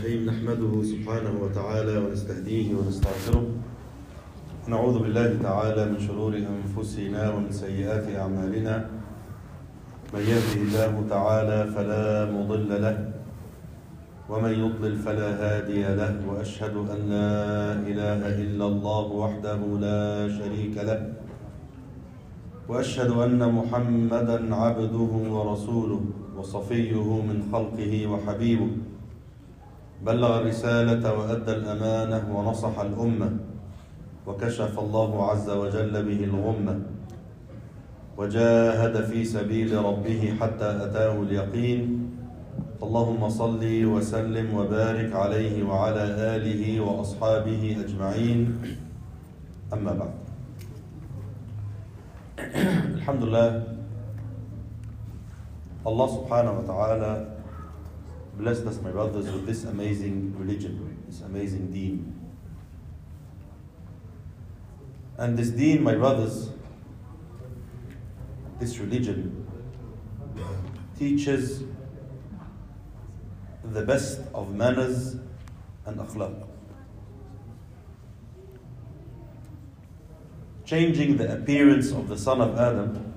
الرحيم نحمده سبحانه وتعالى ونستهديه ونستغفره. نعوذ بالله تعالى من شرور أنفسنا ومن سيئات أعمالنا. من يهده الله تعالى فلا مضل له ومن يضلل فلا هادي له وأشهد أن لا إله إلا الله وحده لا شريك له وأشهد أن محمدا عبده ورسوله وصفيه من خلقه وحبيبه. بلغ الرسالة وأدى الأمانة ونصح الأمة وكشف الله عز وجل به الغمة وجاهد في سبيل ربه حتى أتاه اليقين. اللهم صل وسلم وبارك عليه وعلى آله وأصحابه أجمعين. أما بعد. الحمد لله. الله سبحانه وتعالى blessed us, my brothers, with this amazing religion, this amazing deen. And this deen, my brothers, this religion teaches the best of manners and akhlaq. changing the appearance of the son of Adam,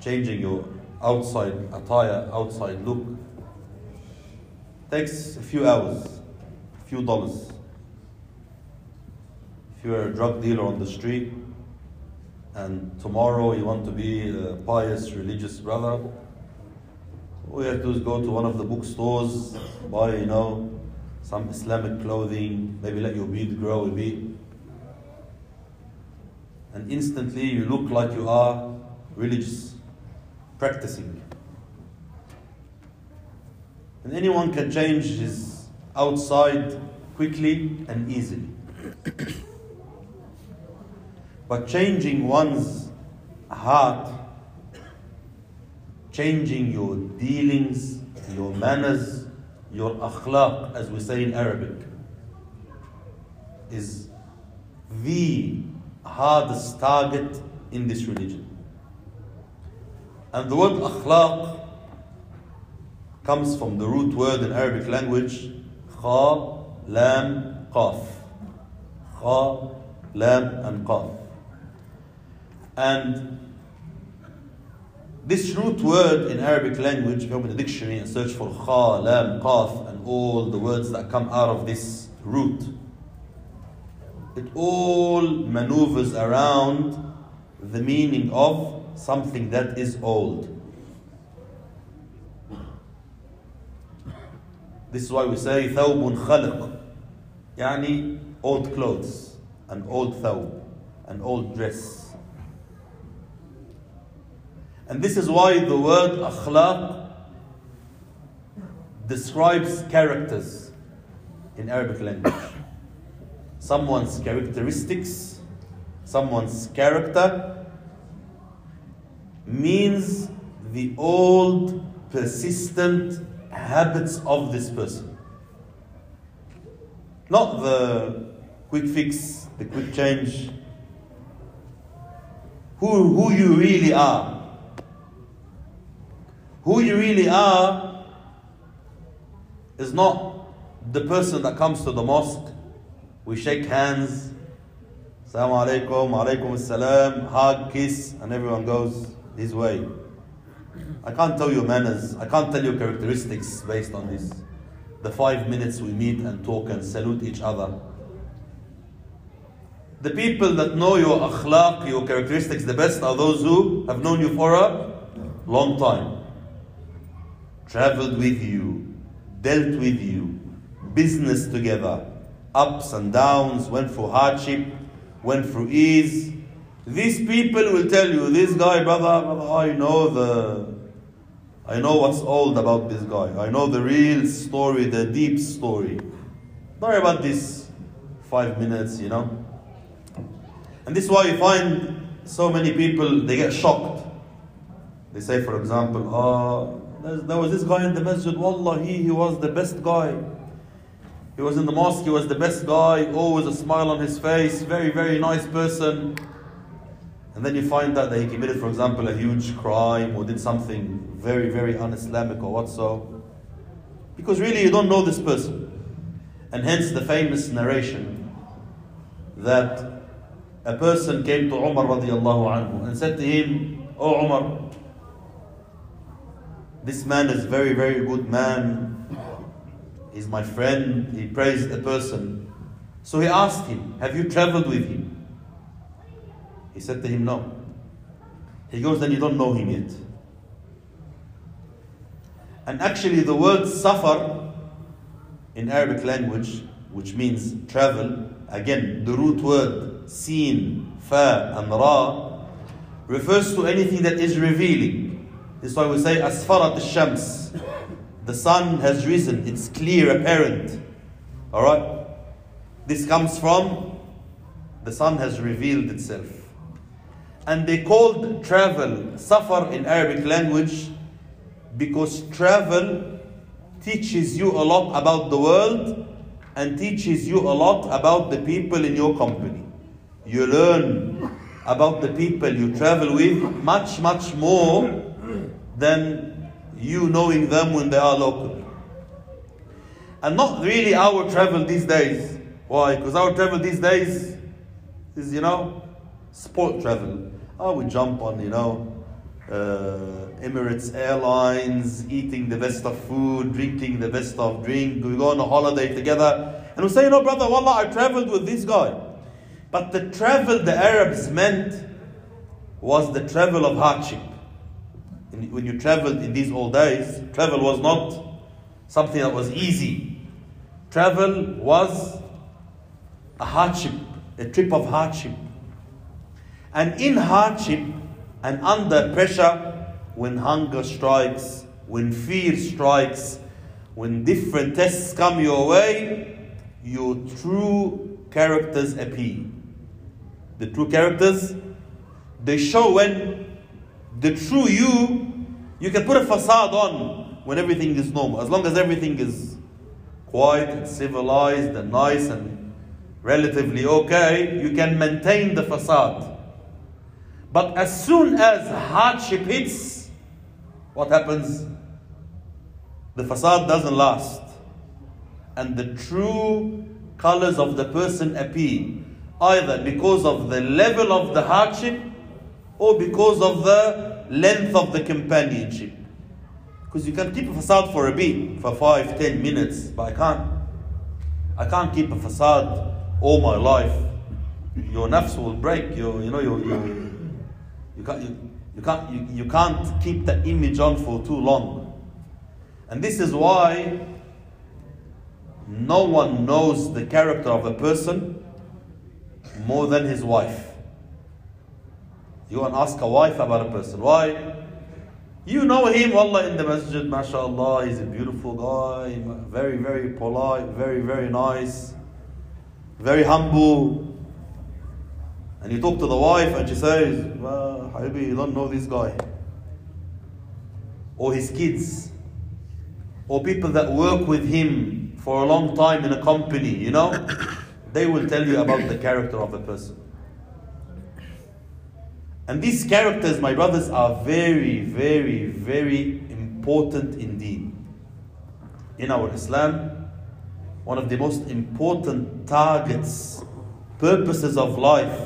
changing your outside attire, outside look, takes a few hours, a few dollars. If you're a drug dealer on the street and tomorrow you want to be a pious religious brother, all you have to do is go to one of the bookstores, buy, you know, some Islamic clothing, maybe let your beard grow a bit, and instantly you look like you are religious, practicing. And anyone can change his outside quickly and easily. but changing one's heart, changing your dealings, your manners, your akhlaq, as we say in Arabic, is the hardest target in this religion. And the word akhlaq comes from the root word in Arabic language kha, lam, qaf. Kha, lam, and qaf. And this root word in Arabic language, if you open the dictionary and search for kha, lam, qaf, and all the words that come out of this root, it all maneuvers around the meaning of something that is old. This is why we say ثوب خلق يعني old clothes, an old thawb, an old dress. And this is why the word akhlaq describes characters in Arabic language someone's characteristics, someone's character, means the old, persistent habits of this person. Not the quick fix, the quick change. Who, who you really are. Who you really are is not the person that comes to the mosque we shake hands, Assalamu alaikum, alaikum assalam, hug, kiss, and everyone goes his way. I can't tell you manners, I can't tell you characteristics based on this. The five minutes we meet and talk and salute each other. The people that know your akhlaq, your characteristics the best are those who have known you for a long time. Traveled with you, dealt with you, business together, ups and downs, went through hardship, went through ease. These people will tell you, this guy, brother, brother, I know the, I know what's old about this guy. I know the real story, the deep story. Don't worry about this five minutes, you know. And this is why you find so many people, they get shocked. They say, for example, oh, there was this guy in the masjid, wallah, he, he was the best guy. He was in the mosque, he was the best guy, always a smile on his face, very, very nice person. And then you find out that he committed, for example, a huge crime or did something very, very un Islamic or what so. Because really you don't know this person. And hence the famous narration that a person came to Umar radiallahu anhu and said to him, Oh Umar, this man is very, very good man. He's my friend. He praised the person. So he asked him, Have you traveled with him? He said to him, No. He goes, Then you don't know him yet. And actually, the word safar in Arabic language, which means travel, again, the root word sin, fa, and ra, refers to anything that is revealing. This is why we say asfarat al-shams. The sun has risen, it's clear, apparent. Alright? This comes from the sun has revealed itself. And they called travel safar in Arabic language because travel teaches you a lot about the world and teaches you a lot about the people in your company. You learn about the people you travel with much, much more than you knowing them when they are local. And not really our travel these days. Why? Because our travel these days is, you know, sport travel. Oh, we jump on, you know, uh, Emirates Airlines, eating the best of food, drinking the best of drink. We go on a holiday together. And we say, you know, brother, wallah, I traveled with this guy. But the travel the Arabs meant was the travel of hardship. When you traveled in these old days, travel was not something that was easy. Travel was a hardship, a trip of hardship. And in hardship and under pressure, when hunger strikes, when fear strikes, when different tests come your way, your true characters appear. The true characters, they show when the true you, you can put a facade on when everything is normal. As long as everything is quiet and civilized and nice and relatively okay, you can maintain the facade. But as soon as hardship hits, what happens? The facade doesn't last. And the true colors of the person appear either because of the level of the hardship or because of the length of the companionship. Because you can keep a facade for a bit, for five, ten minutes, but I can't. I can't keep a facade all my life. Your nafs will break. Your, you know, your, your, you can't, you, you can't, you, you can't keep the image on for too long. And this is why no one knows the character of a person more than his wife. You want to ask a wife about a person. Why? You know him, Allah, in the masjid, mashallah, he's a beautiful guy, very, very polite, very, very nice, very humble. And you talk to the wife and she says, well, Habibi, you don't know this guy. Or his kids. Or people that work with him for a long time in a company, you know? They will tell you about the character of a person. And these characters, my brothers, are very, very, very important indeed. In our Islam, one of the most important targets, purposes of life,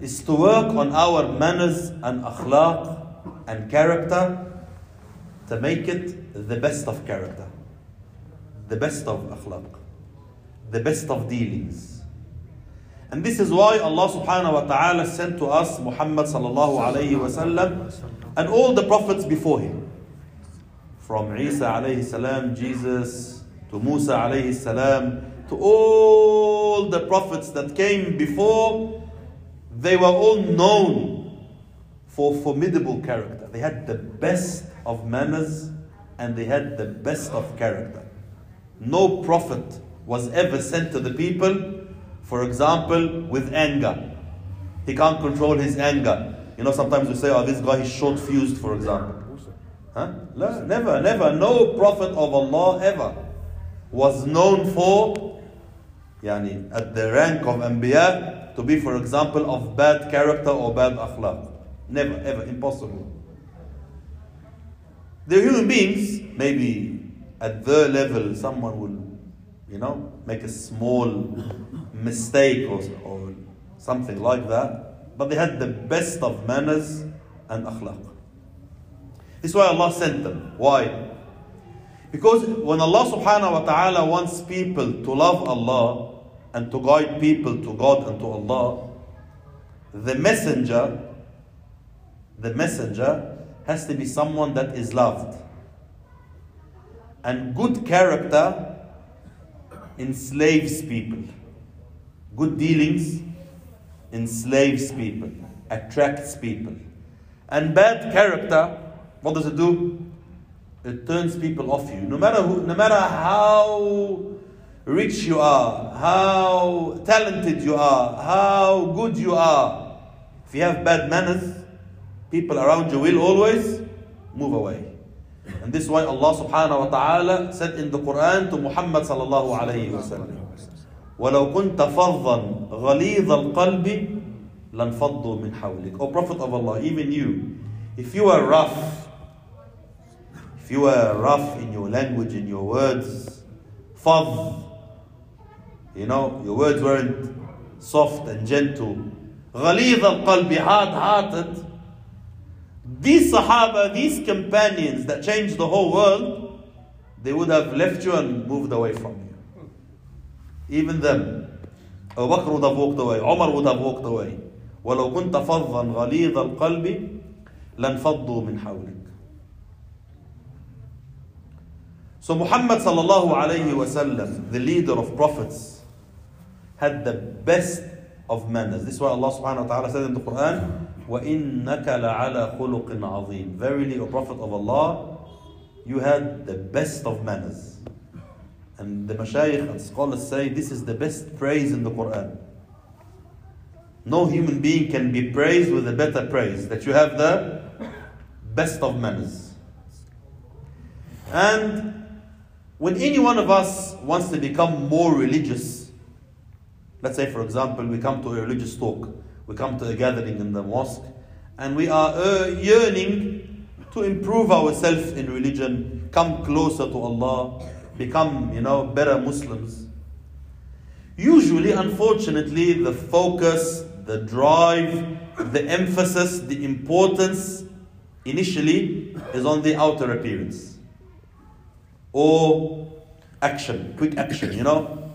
is to work on our manners and akhlaq and character to make it the best of character, the best of akhlaq, the best of dealings. And this is why Allah subhanahu wa ta'ala sent to us Muhammad sallallahu alayhi wa sallam and all the prophets before him. From Isa alayhi salam, Jesus, to Musa alayhi salam, to all the prophets that came before, they were all known for formidable character. They had the best of manners and they had the best of character. No prophet was ever sent to the people for example, with anger. He can't control his anger. You know, sometimes we say, oh, this guy is short fused, for example. Huh? No, never, never. No prophet of Allah ever was known for, yani, at the rank of Anbiya, to be, for example, of bad character or bad akhlaq. Never, ever, impossible. They're human beings, maybe at their level, someone will, you know, make a small mistake or, or something like that. But they had the best of manners and akhlaq. This is why Allah sent them. Why? Because when Allah subhanahu wa ta'ala wants people to love Allah and to guide people to God and to Allah, the messenger, the messenger has to be someone that is loved. And good character enslaves people. Good dealings enslaves people, attracts people. And bad character, what does it do? It turns people off you. No matter who, no matter how rich you are, how talented you are, how good you are, if you have bad manners, people around you will always move away. And this is why Allah subhanahu wa ta'ala said in the Quran to Muhammad sallallahu alayhi wa sallam, وَلَوْ كُنْتَ فَظًّا غَلِيظَ الْقَلْبِ لَنْفَضُّوا مِنْ حَوْلِكَ O Prophet of Allah, even you, if you are rough, if you are rough in your language, in your words, fadh, you know, your words weren't soft and gentle, غَلِيظَ الْقَلْبِ hard-hearted, these Sahaba, these companions that changed the whole world, they would have left you and moved away from you. Even them. Abu Bakr would have walked away, Umar would have walked away. ولو كنت فظا غليظ القلب لانفضوا من حولك. So Muhammad sallallahu alayhi wasallam, the leader of prophets, had the best of manners. This is why Allah subhanahu wa ta'ala said in the Quran, وَإِنَّكَ لَعَلَى خُلُقٍ عَظِيمٍ Verily, O Prophet of Allah, you had the best of manners. And the mashayikh and scholars say this is the best praise in the Quran. No human being can be praised with a better praise, that you have the best of manners. And when any one of us wants to become more religious, let's say for example, we come to a religious talk, we come to a gathering in the mosque, and we are uh, yearning to improve ourselves in religion, come closer to Allah, become, you know, better Muslims. Usually, unfortunately, the focus, the drive, the emphasis, the importance initially is on the outer appearance or action, quick action, you know.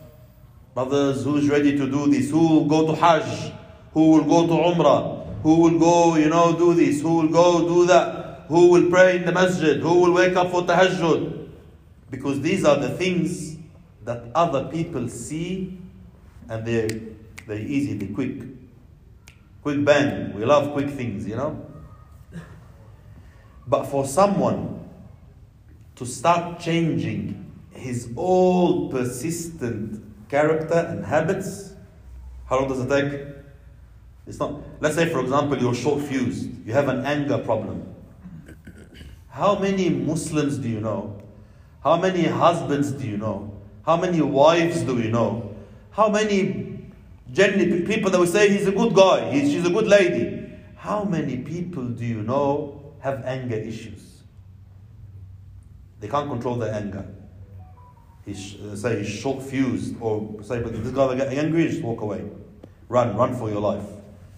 Brothers, who's ready to do this? Who will go to Hajj? Who will go to Umrah? Who will go, you know, do this? Who will go do that? Who will pray in the masjid? Who will wake up for tahajjud? Because these are the things that other people see and they're, they're easy, they're quick. Quick bang. We love quick things, you know. But for someone to start changing his old persistent character and habits, how long does it take? It's not, let's say, for example, you're short fused, you have an anger problem. How many Muslims do you know? How many husbands do you know? How many wives do you know? How many genuine people that will say he's a good guy, he's, she's a good lady? How many people do you know have anger issues? They can't control their anger. He's, uh, say he's short fused, or say, but this guy angry, just walk away. Run, run for your life.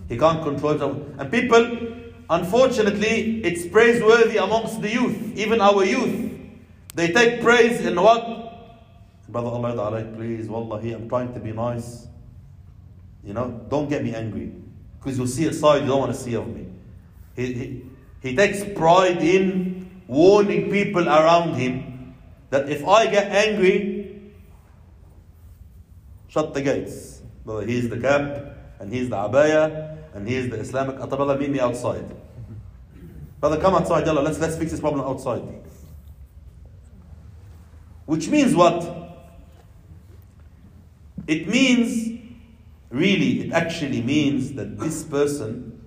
He can't control himself. And people, unfortunately, it's praiseworthy amongst the youth, even our youth. They take praise in what? Brother Allah, please, wallahi, I'm trying to be nice. You know, don't get me angry. Because you'll see a side you don't want to see of me. He, he, he takes pride in warning people around him that if I get angry, shut the gates. Brother, he's the cap, and he's the abaya, and he's the Islamic. Ata brother, meet me outside. Brother, come outside, yalla, let's, let's fix this problem outside. Which means what? It means, really, it actually means that this person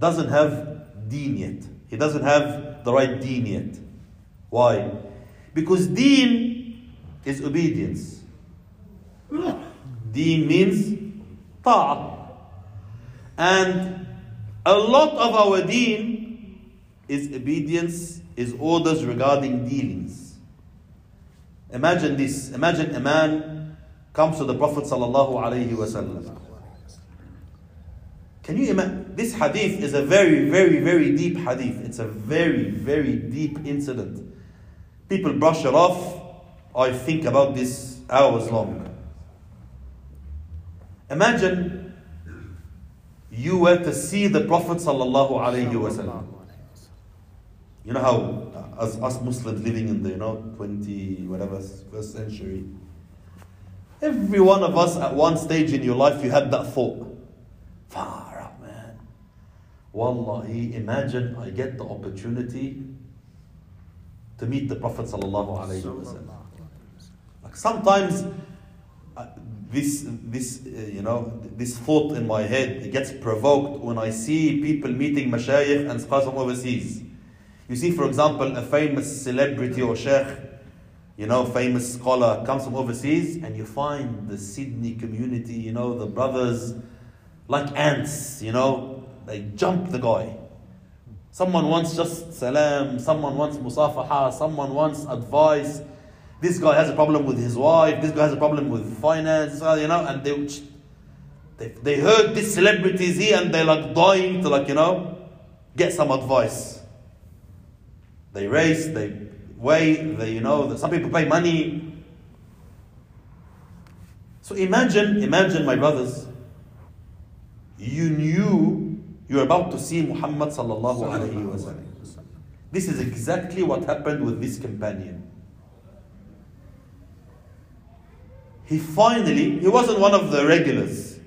doesn't have deen yet. He doesn't have the right deen yet. Why? Because deen is obedience. Deen means ta'ah. And a lot of our deen is obedience, is orders regarding dealings. Imagine this. Imagine a man comes to the Prophet. Can you imagine? This hadith is a very, very, very deep hadith. It's a very, very deep incident. People brush it off. I think about this hours long. Imagine you were to see the Prophet sallallahu alaihi wasallam. You know how as us Muslims living in the you know 20 whatever first century. Every one of us at one stage in your life you had that thought. Far out, man. Wallahi, imagine I get the opportunity to meet the Prophet sallallahu alaihi wasallam. Like sometimes uh, this this uh, you know this thought in my head it gets provoked when I see people meeting mashayikh and scholars from overseas. You see, for example, a famous celebrity or sheikh, you know, famous scholar comes from overseas, and you find the Sydney community, you know, the brothers like ants, you know, they jump the guy. Someone wants just salam, someone wants musafaha, someone wants advice. This guy has a problem with his wife, this guy has a problem with finance, you know, and they, they, they heard this celebrity is here and they're like dying to like, you know, get some advice. They race, they wait, they, you know, some people pay money. So imagine, imagine, my brothers, you knew you're about to see Muhammad sallallahu alayhi wasallam. This is exactly what happened with this companion. He finally, he wasn't one of the regulars.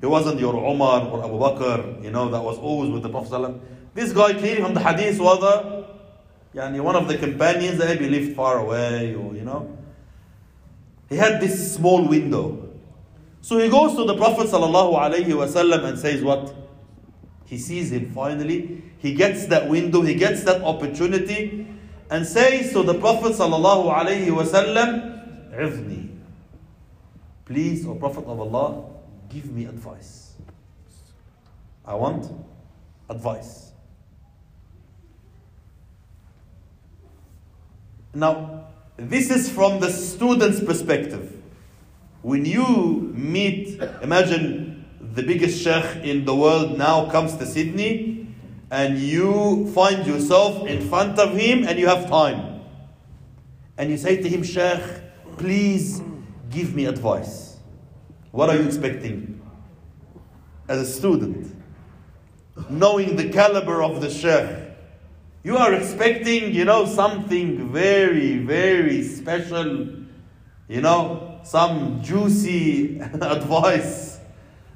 He wasn't your Umar or Abu Bakr, you know, that was always with the Prophet. This guy clearly from the hadith was a, yani one of the companions that maybe lived far away or, you know. He had this small window. So he goes to the Prophet ﷺ and says what? He sees him finally. He gets that window, he gets that opportunity, and says to the Prophet sallallahu alaihi wasallam, "Ivni, please, O Prophet of Allah, give me advice. I want advice." Now, this is from the student's perspective. When you meet, imagine the biggest sheikh in the world now comes to Sydney and you find yourself in front of him and you have time. And you say to him, Sheikh, please give me advice. What are you expecting? As a student, knowing the caliber of the sheikh, you are expecting, you know, something very, very special, you know, some juicy advice,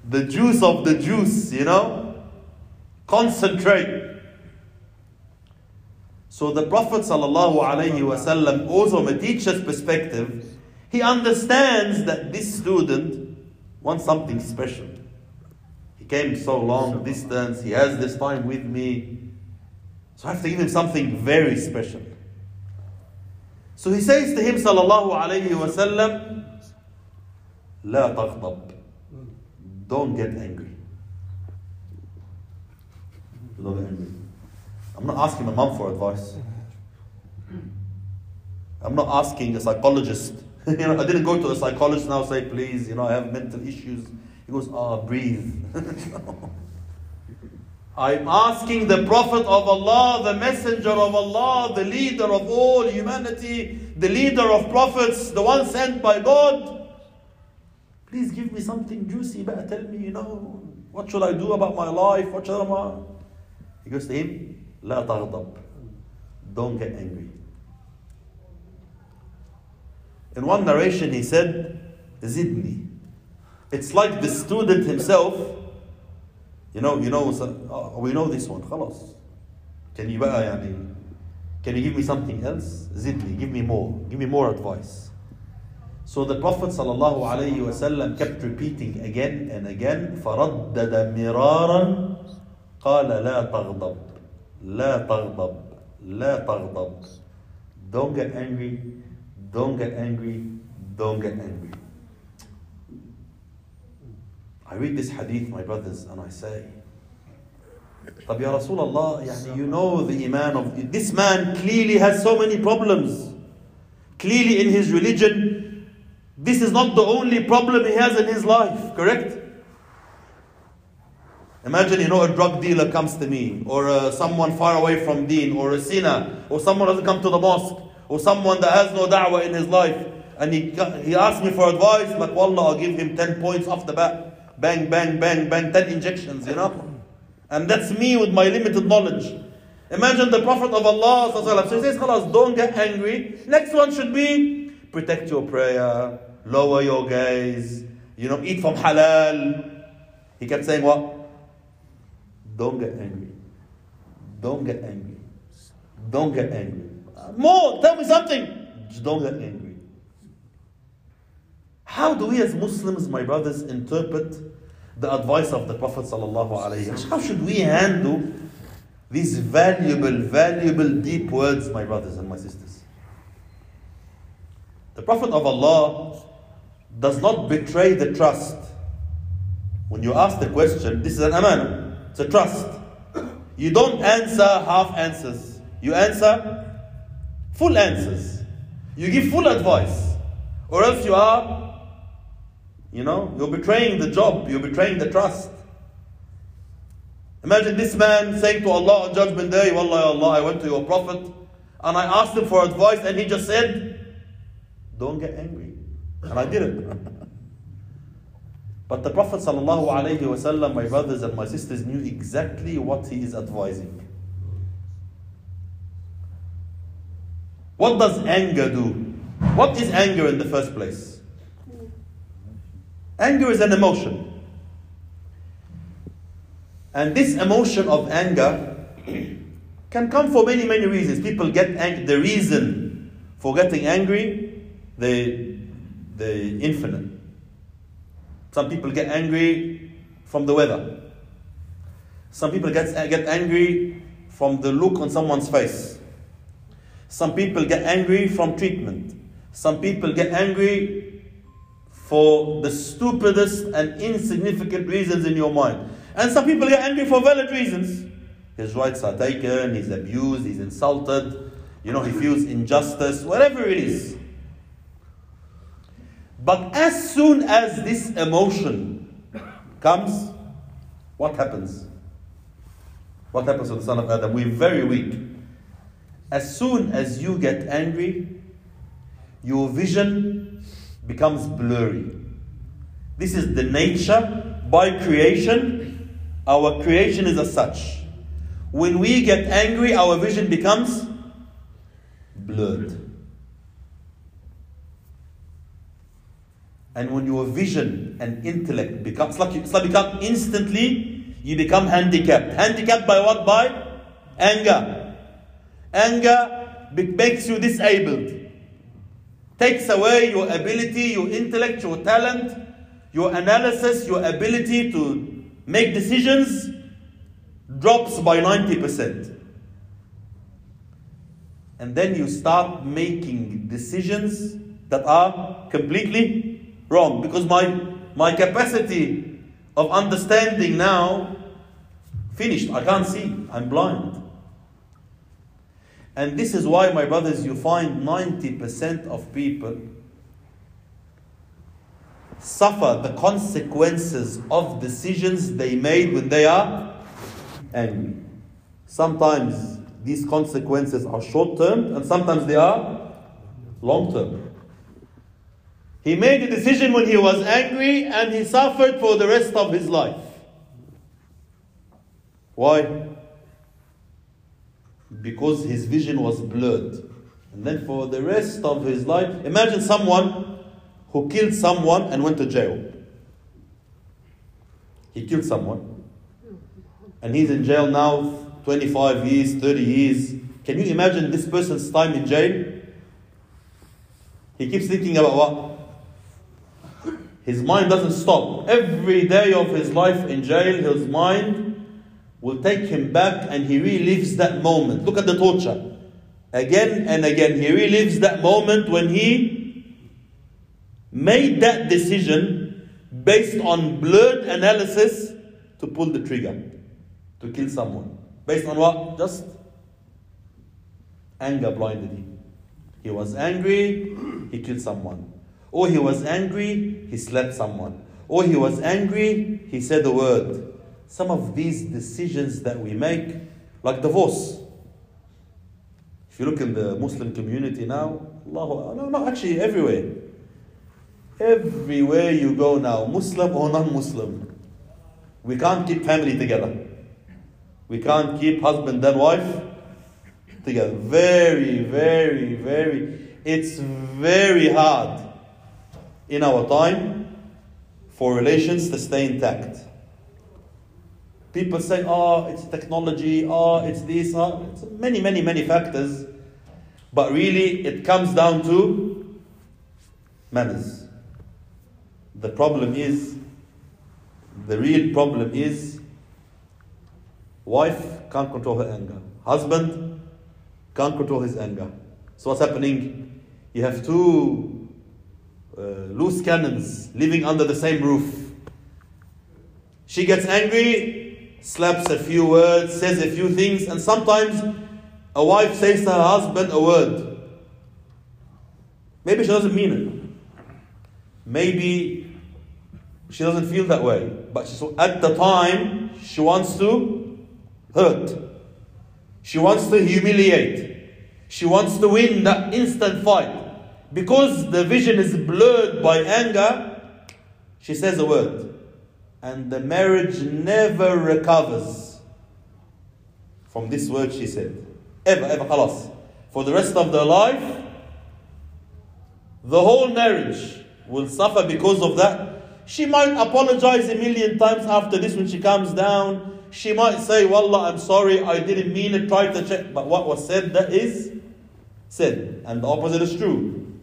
the juice of the juice, you know, concentrate. So the Prophet ﷺ, also from a teacher's perspective, he understands that this student wants something special. He came so long distance, he has this time with me. So I have to give him something very special. So he says to him, sallallahu alayhi wasallam, لا تغضب. don't get angry. Don't get angry. I'm not asking my mom for advice. I'm not asking a psychologist. you know, I didn't go to a psychologist now say, please, you know, I have mental issues. He goes, ah, oh, breathe. I'm asking the Prophet of Allah, the Messenger of Allah, the leader of all humanity, the leader of prophets, the one sent by God. Please give me something juicy, but tell me, you know, what should I do about my life? What should I? He goes to him, لا تغضب. Don't get angry. In one narration, he said, Zidni. It's like the student himself you know, you know, uh, we know this one. خلاص. Can you بقى يعني Can you give me something else? زدني, give me more. Give me more advice. So the Prophet sallallahu alayhi wasallam kept repeating again and again. فردد مرارا قال لا تغضب لا تغضب لا تغضب Don't get angry. Don't get angry. Don't get angry. I read this hadith, my brothers, and I say, طب يا رسول الله يعني you know the iman of this man clearly has so many problems Clearly, in his religion, this is not the only problem he has in his life, correct? Imagine, you know, a drug dealer comes to me, or uh, someone far away from deen, or a sinner, or someone doesn't come to the mosque, or someone that has no da'wah in his life, and he, he asks me for advice, like, Wallah, I'll give him 10 points off the bat. Bang, bang, bang, bang, 10 injections, you know? And that's me with my limited knowledge. Imagine the Prophet of Allah, so he says, don't get angry. Next one should be protect your prayer, lower your gaze, you know, eat from halal. He kept saying, What? Don't get angry. Don't get angry. Don't get angry. More, tell me something. Just don't get angry. How do we as Muslims, my brothers, interpret the advice of the Prophet How should we handle these valuable, valuable, deep words, my brothers and my sisters? The Prophet of Allah does not betray the trust. When you ask the question, this is an aman, it's a trust. You don't answer half answers. You answer full answers. You give full advice. Or else you are you know, you're betraying the job, you're betraying the trust. Imagine this man saying to Allah on Judgment Day, Wallah, Allah, I went to your Prophet and I asked him for advice and he just said, Don't get angry. And I didn't. but the Prophet, wasallam, my brothers and my sisters, knew exactly what he is advising. What does anger do? What is anger in the first place? Anger is an emotion. And this emotion of anger can come for many, many reasons. People get ang- the reason for getting angry, the, the infinite. Some people get angry from the weather. Some people get, get angry from the look on someone's face. Some people get angry from treatment. Some people get angry for the stupidest and insignificant reasons in your mind. And some people get angry for valid reasons. His rights are taken, he's abused, he's insulted, you know, he feels injustice, whatever it is. But as soon as this emotion comes, what happens? What happens to the son of Adam? We're very weak. As soon as you get angry, your vision becomes blurry. This is the nature by creation. Our creation is as such. When we get angry, our vision becomes blurred. And when your vision and intellect becomes like it's like become instantly, you become handicapped. Handicapped by what? By anger. Anger makes you disabled takes away your ability, your intellect, your talent, your analysis, your ability to make decisions drops by 90%. And then you start making decisions that are completely wrong because my, my capacity of understanding now finished. I can't see. I'm blind. And this is why, my brothers, you find 90% of people suffer the consequences of decisions they made when they are angry. Sometimes these consequences are short term, and sometimes they are long term. He made a decision when he was angry, and he suffered for the rest of his life. Why? because his vision was blurred. And then for the rest of his life, imagine someone who killed someone and went to jail. He killed someone. And he's in jail now 25 years, 30 years. Can you imagine this person's time in jail? He keeps thinking about what? His mind doesn't stop. Every day of his life in jail, his mind will take him back and he relives that moment. Look at the torture. Again and again, he relives that moment when he made that decision based on blurred analysis to pull the trigger, to kill someone. Based on what? Just anger blinded him. He was angry, he killed someone. Or he was angry, he slapped someone. Or he was angry, he said a word. Some of these decisions that we make, like divorce. If you look in the Muslim community now, Allah, no, no, actually everywhere. Everywhere you go now, Muslim or non Muslim, we can't keep family together. We can't keep husband and wife together. Very, very, very, it's very hard in our time for relations to stay intact. People say, oh, it's technology, oh, it's this, oh, it's many, many, many factors. But really, it comes down to manners. The problem is, the real problem is, wife can't control her anger. Husband can't control his anger. So what's happening? You have two uh, loose cannons living under the same roof. She gets angry, slaps a few words, says a few things, and sometimes a wife says to her husband a word. Maybe she doesn't mean it. Maybe she doesn't feel that way. But she, at the time, she wants to hurt. She wants to humiliate. She wants to win that instant fight. Because the vision is blurred by anger, she says a word. And the marriage never recovers from this word she said. Ever, ever, خلاص. For the rest of their life, the whole marriage will suffer because of that. She might apologize a million times after this when she comes down. She might say, Wallah, I'm sorry, I didn't mean it, try to check. But what was said, that is said. And the opposite is true.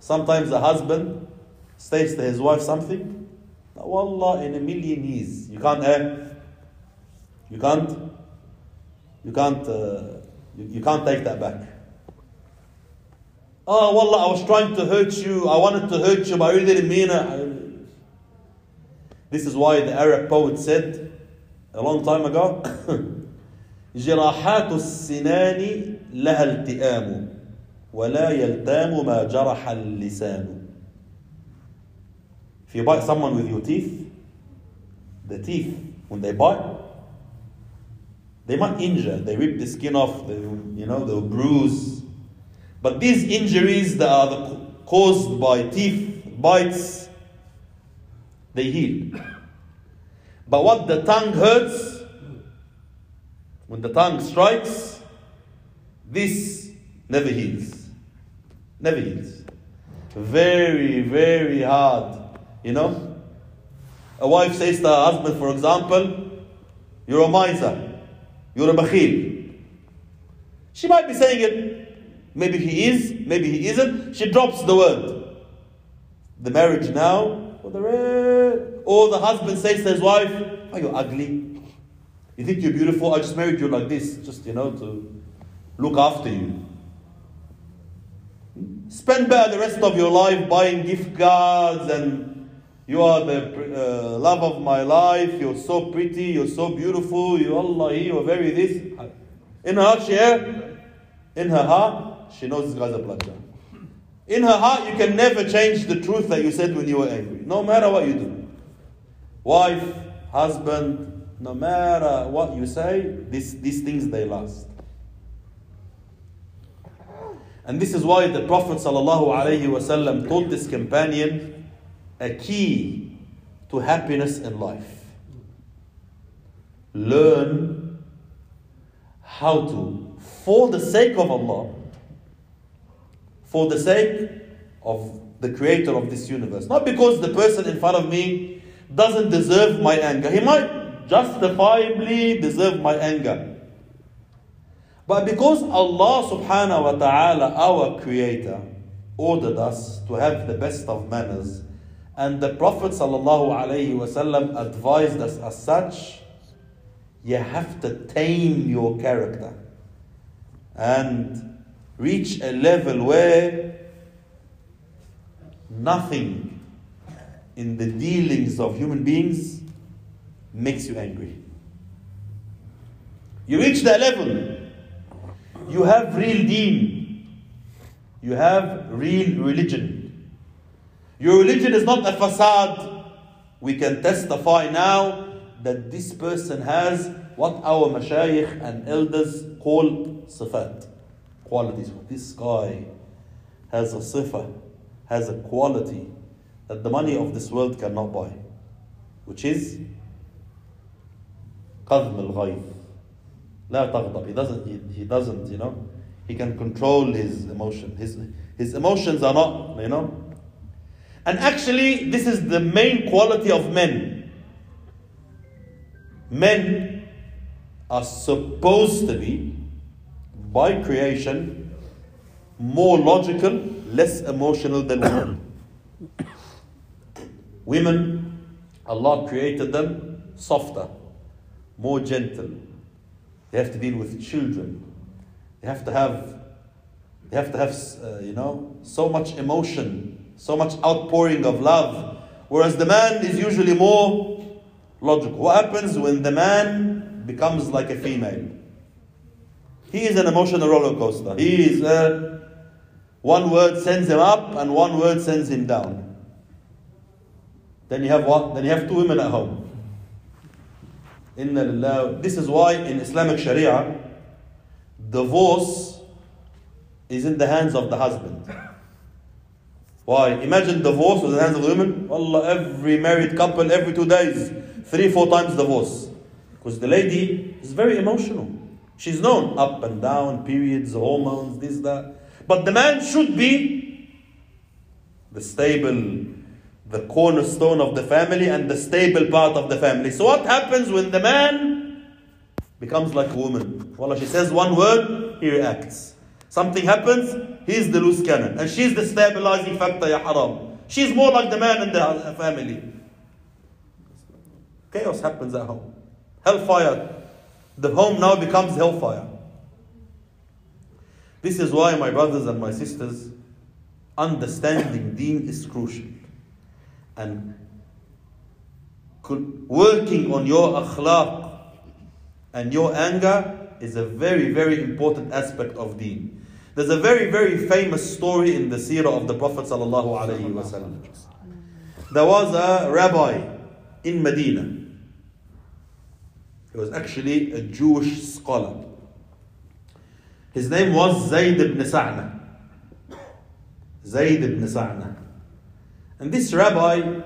Sometimes a husband says to his wife something, Wallah, in a million years, you can't, uh, you can't, you can't, uh, you, you can't take that back. Oh, Wallah, I was trying to hurt you. I wanted to hurt you, but I really didn't mean it. This is why the Arab poet said a long time ago جراحات السنان لها التئام ولا يلتام ما جرح اللسان If you bite someone with your teeth, the teeth, when they bite, they might injure. They rip the skin off, they, you know, they'll bruise. But these injuries that are caused by teeth bites, they heal. But what the tongue hurts, when the tongue strikes, this never heals. Never heals. Very, very hard. You know? A wife says to her husband, for example, You're a miser. You're a bakhil. She might be saying it, maybe he is, maybe he isn't. She drops the word. The marriage now, or the, or the husband says to his wife, Are you ugly? You think you're beautiful? I just married you like this, just, you know, to look after you. Spend the rest of your life buying gift cards and you are the uh, love of my life. You're so pretty. You're so beautiful. You Allah, you're very this. In her heart, she in her heart, she knows this guy's a bludger. In her heart, you can never change the truth that you said when you were angry, no matter what you do. Wife, husband, no matter what you say, this, these things they last. And this is why the Prophet ﷺ told this companion a key to happiness in life. Learn how to, for the sake of Allah, for the sake of the creator of this universe. Not because the person in front of me doesn't deserve my anger. He might justifiably deserve my anger. But because Allah subhanahu wa ta'ala, our creator, ordered us to have the best of manners, and the Prophet sallallahu alayhi wasallam advised us as such, you have to tame your character and reach a level where nothing in the dealings of human beings makes you angry. You reach that level, you have real deen. You have real religion. Your religion is not a facade. We can testify now that this person has what our mashayikh and elders call sifat, qualities. This guy has a sifa, has a quality that the money of this world cannot buy, which is kazm al-ghayz لا تغضب he doesn't he, he doesn't you know he can control his emotion his his emotions are not you know and actually this is the main quality of men men are supposed to be by creation more logical less emotional than women women allah created them softer more gentle they have to deal with children. They have to have, they have to have, uh, you know, so much emotion, so much outpouring of love. Whereas the man is usually more logical. What happens when the man becomes like a female? He is an emotional roller coaster. He is, uh, one word sends him up and one word sends him down. Then you have what? Then you have two women at home. Inna. This is why in Islamic Sharia, divorce is in the hands of the husband. Why? Imagine divorce was in the hands of the women. Allah, every married couple, every two days, three, four times divorce. Because the lady is very emotional. She's known up and down, periods, hormones, this, that. But the man should be the stable, the cornerstone of the family and the stable part of the family. So what happens when the man becomes like a woman? Wallah, she says one word, he reacts. Something happens, he's the loose cannon. And she's the stabilizing factor, ya haram. She's more like the man in the family. Chaos happens at home. Hellfire. The home now becomes hellfire. This is why, my brothers and my sisters, understanding deen is crucial and working on your akhlaq and your anger is a very, very important aspect of deen. There's a very, very famous story in the seerah of the Prophet. There was a rabbi in Medina. He was actually a Jewish scholar. His name was Zayd ibn Sa'na. Zayd ibn Sa'na. And this rabbi,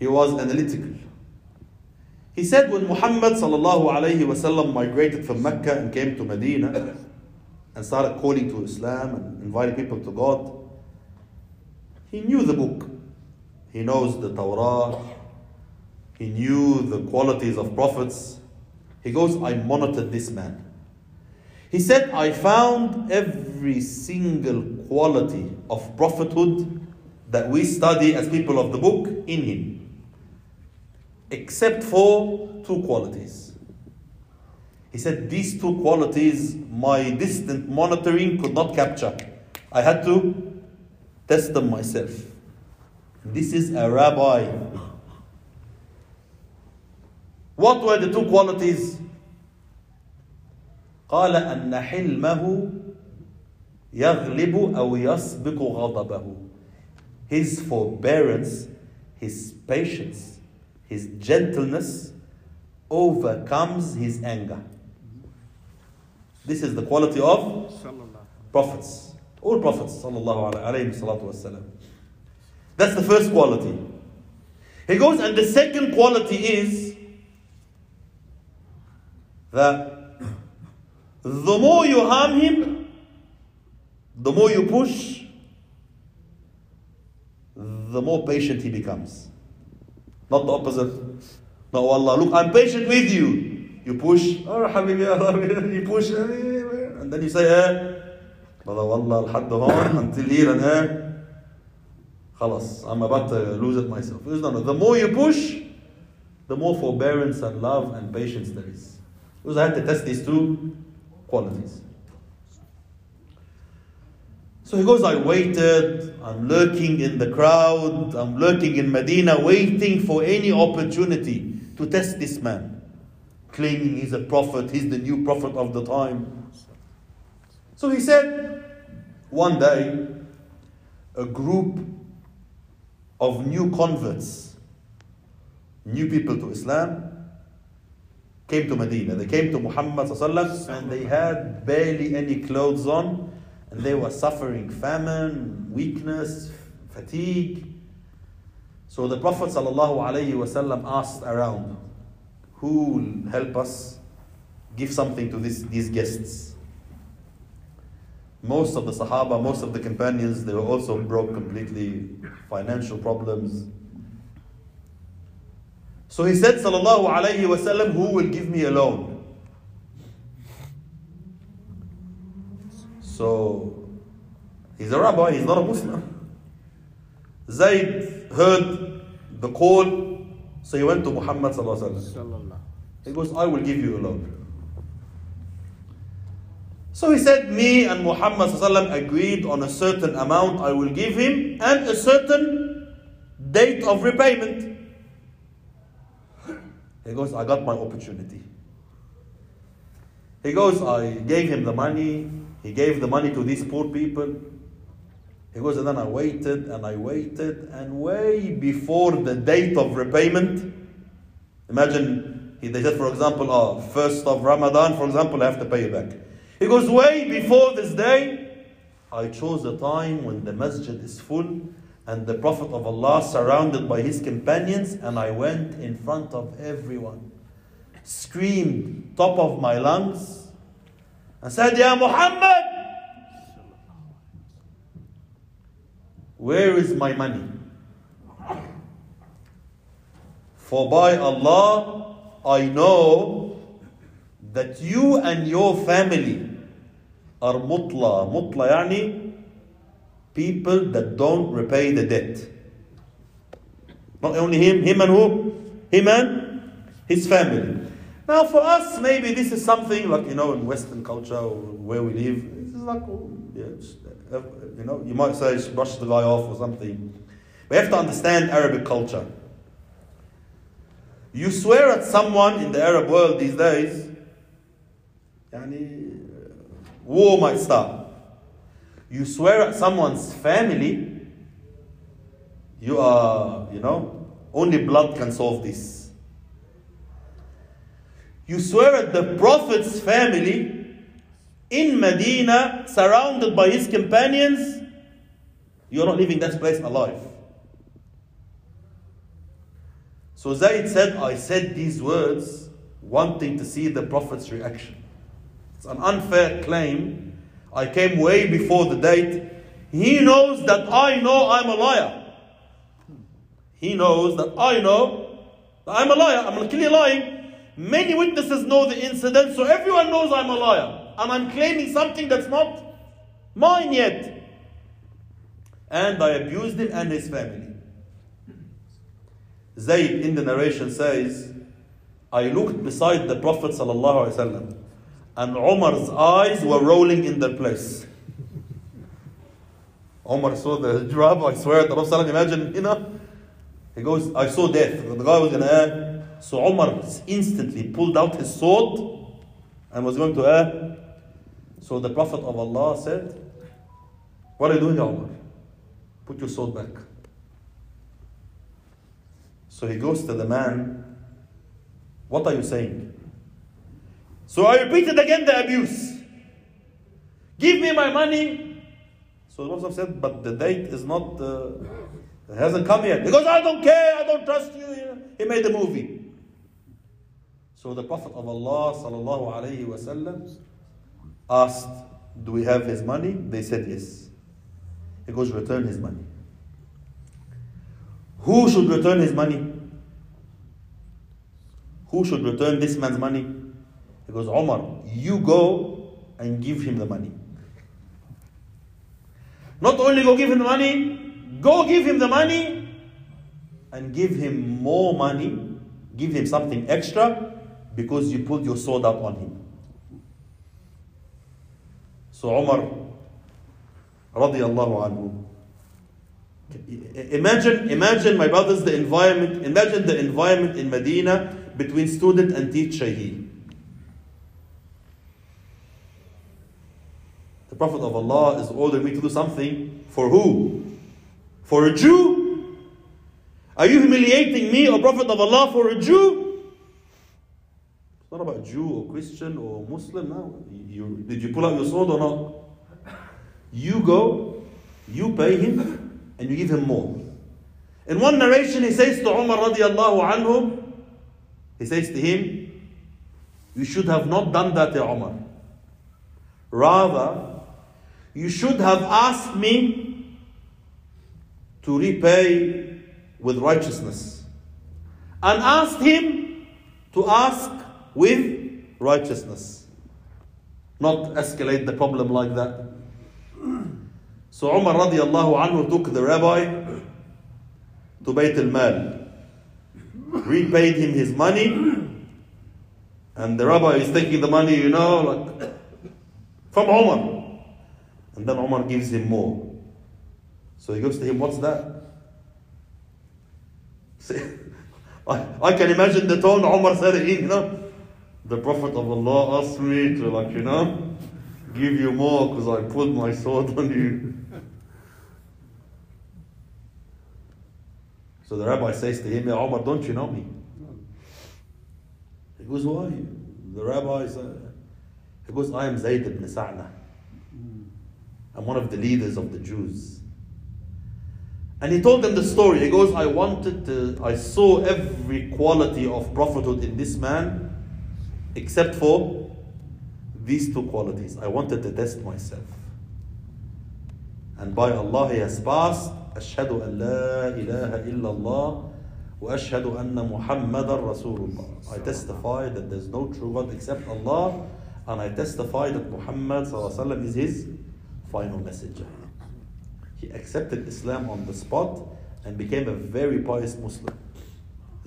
he was analytical. He said when Muhammad sallallahu alayhi wasallam migrated from Mecca and came to Medina and started calling to Islam and inviting people to God, he knew the book. He knows the Torah. He knew the qualities of prophets. He goes, I monitored this man. He said, I found every single quality of prophethood that we study as people of the book in him, except for two qualities. He said, These two qualities my distant monitoring could not capture. I had to test them myself. This is a rabbi. What were the two qualities? قال أن حلمه يغلب أو يسبق غضبه his forbearance, his patience, his gentleness overcomes his anger. This is the quality of prophets. All prophets. That's the first quality. He goes, and the second quality is that the more you harm him, the more you push, the more patient he becomes. Not the opposite. No, Allah, look, I'm patient with you. You push, oh, habibi, you push, and then you say, eh, brother, wallah, الحد هون, until here and eh, خلاص, I'm about to lose it myself. No, no, the more you push, the more forbearance and love and patience there is. Because I had to test these two qualities. So he goes, I waited, I'm lurking in the crowd, I'm lurking in Medina, waiting for any opportunity to test this man, claiming he's a prophet, he's the new prophet of the time. So he said, One day, a group of new converts, new people to Islam, came to Medina. They came to Muhammad and they had barely any clothes on, and they were suffering famine, weakness, fatigue. So the Prophet sallallahu asked around, who will help us give something to this, these guests? Most of the Sahaba, most of the companions, they were also broke completely, financial problems. So he said, Sallallahu Alaihi Wasallam, who will give me a loan? So he's a rabbi, he's not a Muslim. Zayd heard the call, so he went to Muhammad Sallallahu Alaihi Wasallam. He goes, I will give you a loan. So he said, Me and Muhammad agreed on a certain amount I will give him and a certain date of repayment. He goes, I got my opportunity. He goes, I gave him the money. He gave the money to these poor people. He goes, and then I waited and I waited, and way before the date of repayment, imagine they said, for example, oh, first of Ramadan, for example, I have to pay you back. He goes, way before this day, I chose a time when the masjid is full and the Prophet of Allah surrounded by his companions, and I went in front of everyone, screamed top of my lungs, and said, Ya Muhammad, where is my money? For by Allah, I know that you and your family are mutla. Mutla yani people that don't repay the debt. Not only him, him and who? Him and his family. Now for us, maybe this is something like, you know, in Western culture where we live, this is like, oh, yeah, uh, you know, you might say brush the guy off or something. We have to understand Arabic culture. You swear at someone in the Arab world these days, yani, war might start. You swear at someone's family, you are, you know, only blood can solve this. You swear at the Prophet's family in Medina, surrounded by his companions, you're not leaving that place alive. So Zayd said, I said these words wanting to see the Prophet's reaction. It's an unfair claim. I came way before the date. He knows that I know I'm a liar. He knows that I know that I'm a liar. I'm clearly lying. Many witnesses know the incident, so everyone knows I'm a liar. And I'm claiming something that's not mine yet. And I abused him and his family. Zayd in the narration says, I looked beside the Prophet and Umar's eyes were rolling in their place. Umar saw the drab, I swear, the Prophet imagine, you know, he goes, I saw death. The guy was gonna err. So Umar instantly pulled out his sword and was going to err. So the Prophet of Allah said, What are you doing, Umar? Put your sword back. So he goes to the man, What are you saying? So I repeated again the abuse. Give me my money. So the Prophet said, but the date is not, uh, hasn't come yet. Because I don't care, I don't trust you. He made a movie. So the Prophet of Allah sallallahu alaihi wasallam asked, do we have his money? They said yes. He goes, return his money. Who should return his money? Who should return this man's money? He goes, Omar, you go and give him the money. Not only go give him the money, go give him the money and give him more money, give him something extra because you put your sword up on him. So Omar, radiallahu anhu, imagine, imagine my brothers, the environment, imagine the environment in Medina between student and teacher here. The Prophet of Allah is ordering me to do something for who? For a Jew? Are you humiliating me, O Prophet of Allah, for a Jew? Not about Jew or Christian or Muslim. No. You, did you pull out your sword or not? You go, you pay him, and you give him more. In one narration, he says to Umar radiallahu anhu, he says to him, You should have not done that, Ya Umar. Rather, you should have asked me to repay with righteousness. And asked him to ask with righteousness. Not escalate the problem like that. So Umar radiallahu anhu took the rabbi to Bayt al-Mal, repaid him his money, and the rabbi is taking the money, you know, like from Umar. And then Umar gives him more. So he goes to him, What's that? See, I, I can imagine the tone Umar said it you know. The Prophet of Allah asked me to, like, you know, give you more because I pulled my sword on you. So the rabbi says to him, Ya Umar, don't you know me? He goes, you? The rabbi says, uh, he goes, I am Zayd ibn Sa'na. I'm one of the leaders of the Jews. And he told them the story. He goes, I wanted to, I saw every quality of prophethood in this man except for these two qualities. I wanted to test myself. And by Allah, he has passed أشهد أن لا إله إلا الله وأشهد أن محمد رسول الله I testify that there's no true God except Allah and I testify that Muhammad وسلم, is his final messenger. He accepted Islam on the spot and became a very pious Muslim.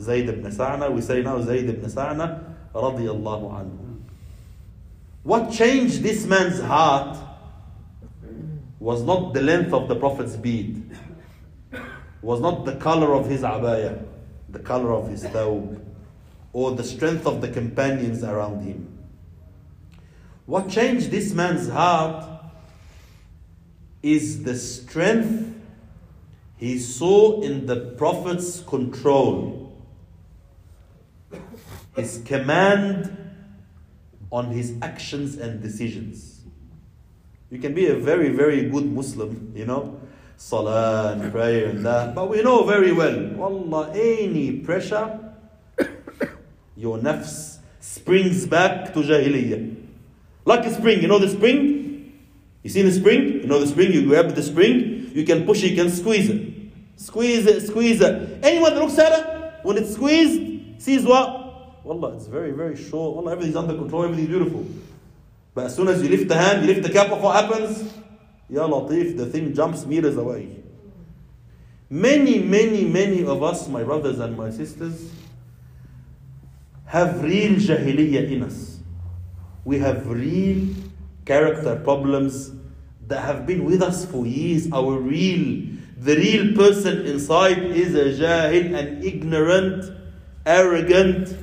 Zayd ibn Sa'na, we say now Zayd ibn Sa'na radiallahu anhu. What changed this man's heart was not the length of the Prophet's beard was not the color of his abaya, the color of his thawb, or the strength of the companions around him. What changed this man's heart is the strength he saw in the Prophet's control, his command on his actions and decisions. You can be a very, very good Muslim, you know, salah and prayer and that. But we know very well, Allah, any pressure, your nafs springs back to jahiliyyah. Like a spring, you know the spring? You see the spring? You know the spring? You grab the spring, you can push it, you can squeeze it. Squeeze it, squeeze it. Anyone that looks at it, when it's squeezed, sees what? Wallah, it's very, very short. Wallah, everything's under control, everything's beautiful. But as soon as you lift the hand, you lift the cap what happens? Ya Latif, the thing jumps meters away. Many, many, many of us, my brothers and my sisters, have real jahiliyyah in us. We have real character problems that have been with us for years. Our real, the real person inside is a jahil, an ignorant, arrogant,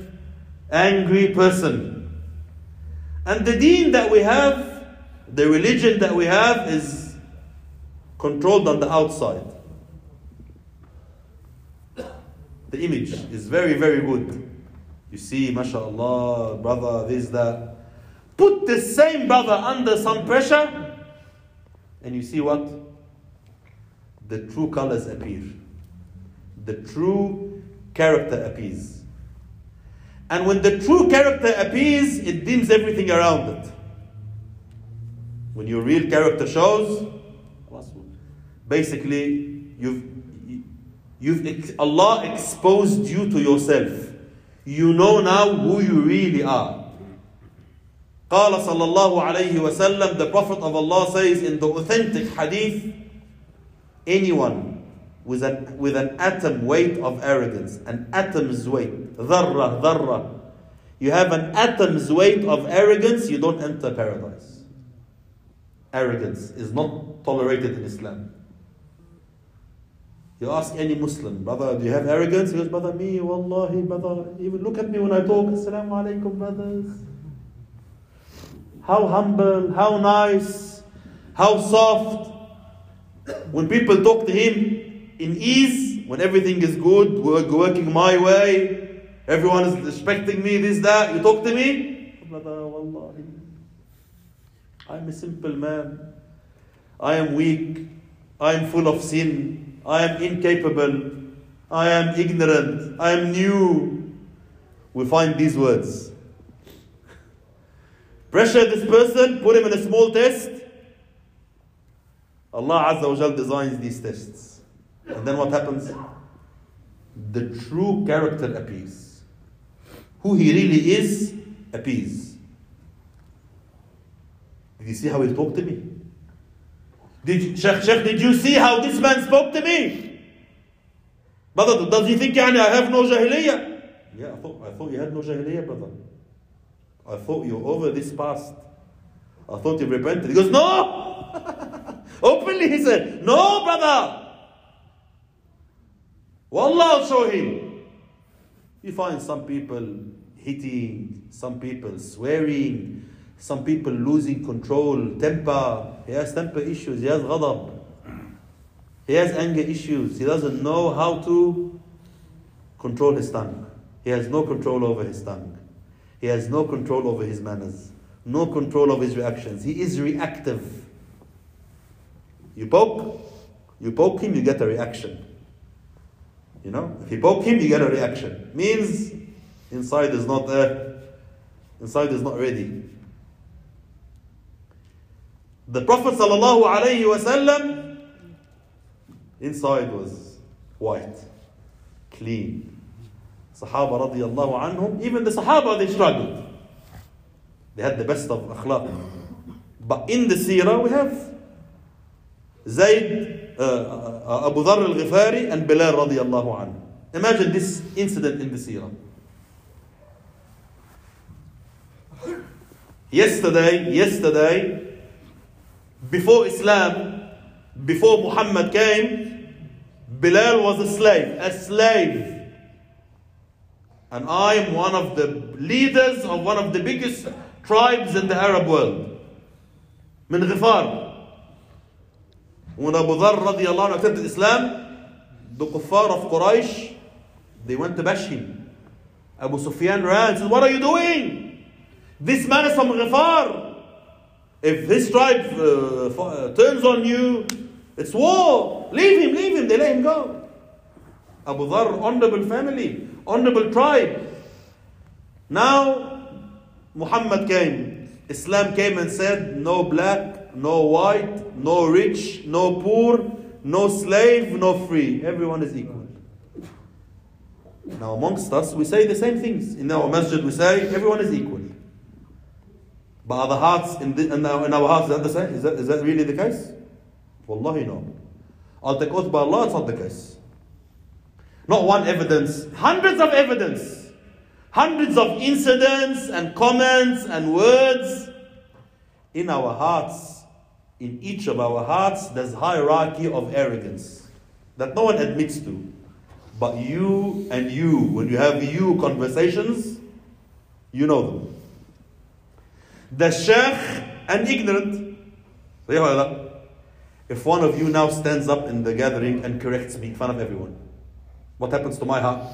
angry person. And the deen that we have the religion that we have is controlled on the outside. The image is very, very good. You see, mashallah, brother, this, that. Put the same brother under some pressure, and you see what? The true colors appear. The true character appears. And when the true character appears, it dims everything around it. When your real character shows, basically you've you've Allah exposed you to yourself. You know now who you really are. قال صلى الله عليه وسلم the Prophet of Allah says in the authentic hadith anyone with an, with an atom weight of arrogance, an atom's weight, Dharra, dharra. You have an atom's weight of arrogance, you don't enter paradise. Arrogance is not tolerated in Islam. You ask any Muslim, brother, do you have arrogance? He goes, brother, me, wallahi, brother, even look at me when I talk, assalamu alaikum, brothers. How humble, how nice, how soft. When people talk to him in ease, when everything is good, work, working my way, everyone is respecting me, this, that, you talk to me. I'm a simple man. I am weak. I am full of sin. I am incapable. I am ignorant. I am new. We find these words. Pressure this person, put him in a small test. Allah Azza wa Jal designs these tests. And then what happens? The true character appears who he really is appears. Did you see how he spoke to me? Did you, Sheikh, Sheikh, did you see how this man spoke to me? Brother, does he think yani, I have no jahiliyyah? Yeah, I thought, I thought you had no jahiliyyah, brother. I thought you're over this past. I thought you repented. He goes, No! Openly he said, No, brother! Wallah, I'll show him. You find some people hitting, some people swearing, some people losing control, temper. He has temper issues, he has ghadab. He has anger issues. He doesn't know how to control his tongue. He has no control over his tongue. He has no control over his manners, no control of his reactions. He is reactive. You poke, you poke him, you get a reaction. You know, if you poke him, you get a reaction. Means inside is not uh, inside is not ready. The Prophet sallallahu alaihi wasallam inside was white, clean. Sahaba radiallahu anhum, even the Sahaba they struggled. They had the best of akhlaq. But in the seerah we have Zayd, uh, uh, Abu Dharr al-Ghifari and Bilal radiallahu anhu. Imagine this incident in the seerah. Yesterday, yesterday, before Islam, before Muhammad came, Bilal was a slave, a slave. And I am one of the leaders of one of the biggest tribes in the Arab world. من غفار. when Abu Dharr radiallahu anhu accepted Islam, the kuffar of Quraysh, they went to bash him. Abu Sufyan ran and said, What are you doing? This man is from Ghifar. If his tribe uh, uh, turns on you, it's war. Leave him, leave him. They let him go. Abu Dharr, honorable family, honorable tribe. Now, Muhammad came. Islam came and said, no black, no white, no rich, no poor, no slave, no free. Everyone is equal. Now, amongst us, we say the same things. In our masjid, we say everyone is equal. But are the hearts in, the, in, our, in our hearts is that the same? Is that, is that really the case? Wallahi no. I'll take oath by Allah, it's not the case. Not one evidence, hundreds of evidence, hundreds of incidents and comments and words in our hearts. In each of our hearts, there's hierarchy of arrogance that no one admits to. But you and you, when you have you conversations, you know them. The sheikh and ignorant. If one of you now stands up in the gathering and corrects me in front of everyone, what happens to my heart?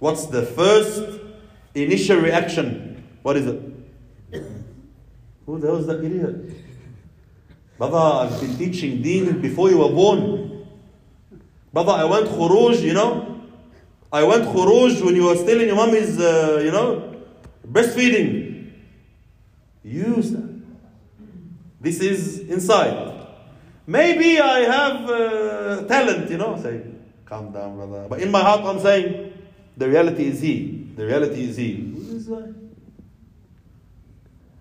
What's the first initial reaction? What is it? Who the hell is that idiot? Brother, I've been teaching deen before you were born. Brother, I went khuruj, you know. I went khuruj when you were still in your mommy's, uh, you know, breastfeeding. Use that. This is inside. Maybe I have uh, talent, you know. Say, calm down, brother. But in my heart, I'm saying, the reality is he. The reality is he.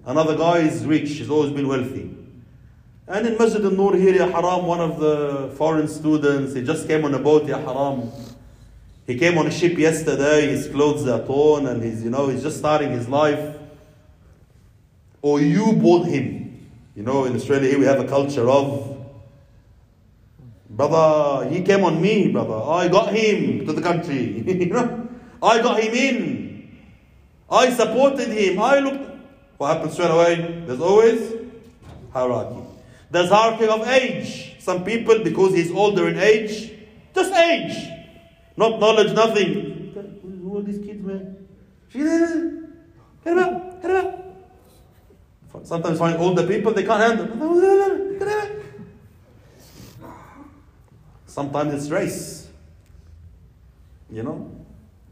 Another guy is rich. He's always been wealthy. And in Masjid al-Nur here, Ya Haram, one of the foreign students, he just came on a boat, Ya Haram. He came on a ship yesterday, his clothes are torn, and he's, you know, he's just starting his life or you bought him. You know, in Australia here we have a culture of, brother, he came on me, brother. I got him to the country. I got him in. I supported him. I looked. What happens straight away? There's always hierarchy. There's hierarchy of age. Some people, because he's older in age, just age. Not knowledge, nothing. Who are these kids, man? Sometimes find older people, they can't handle. Sometimes it's race. You know?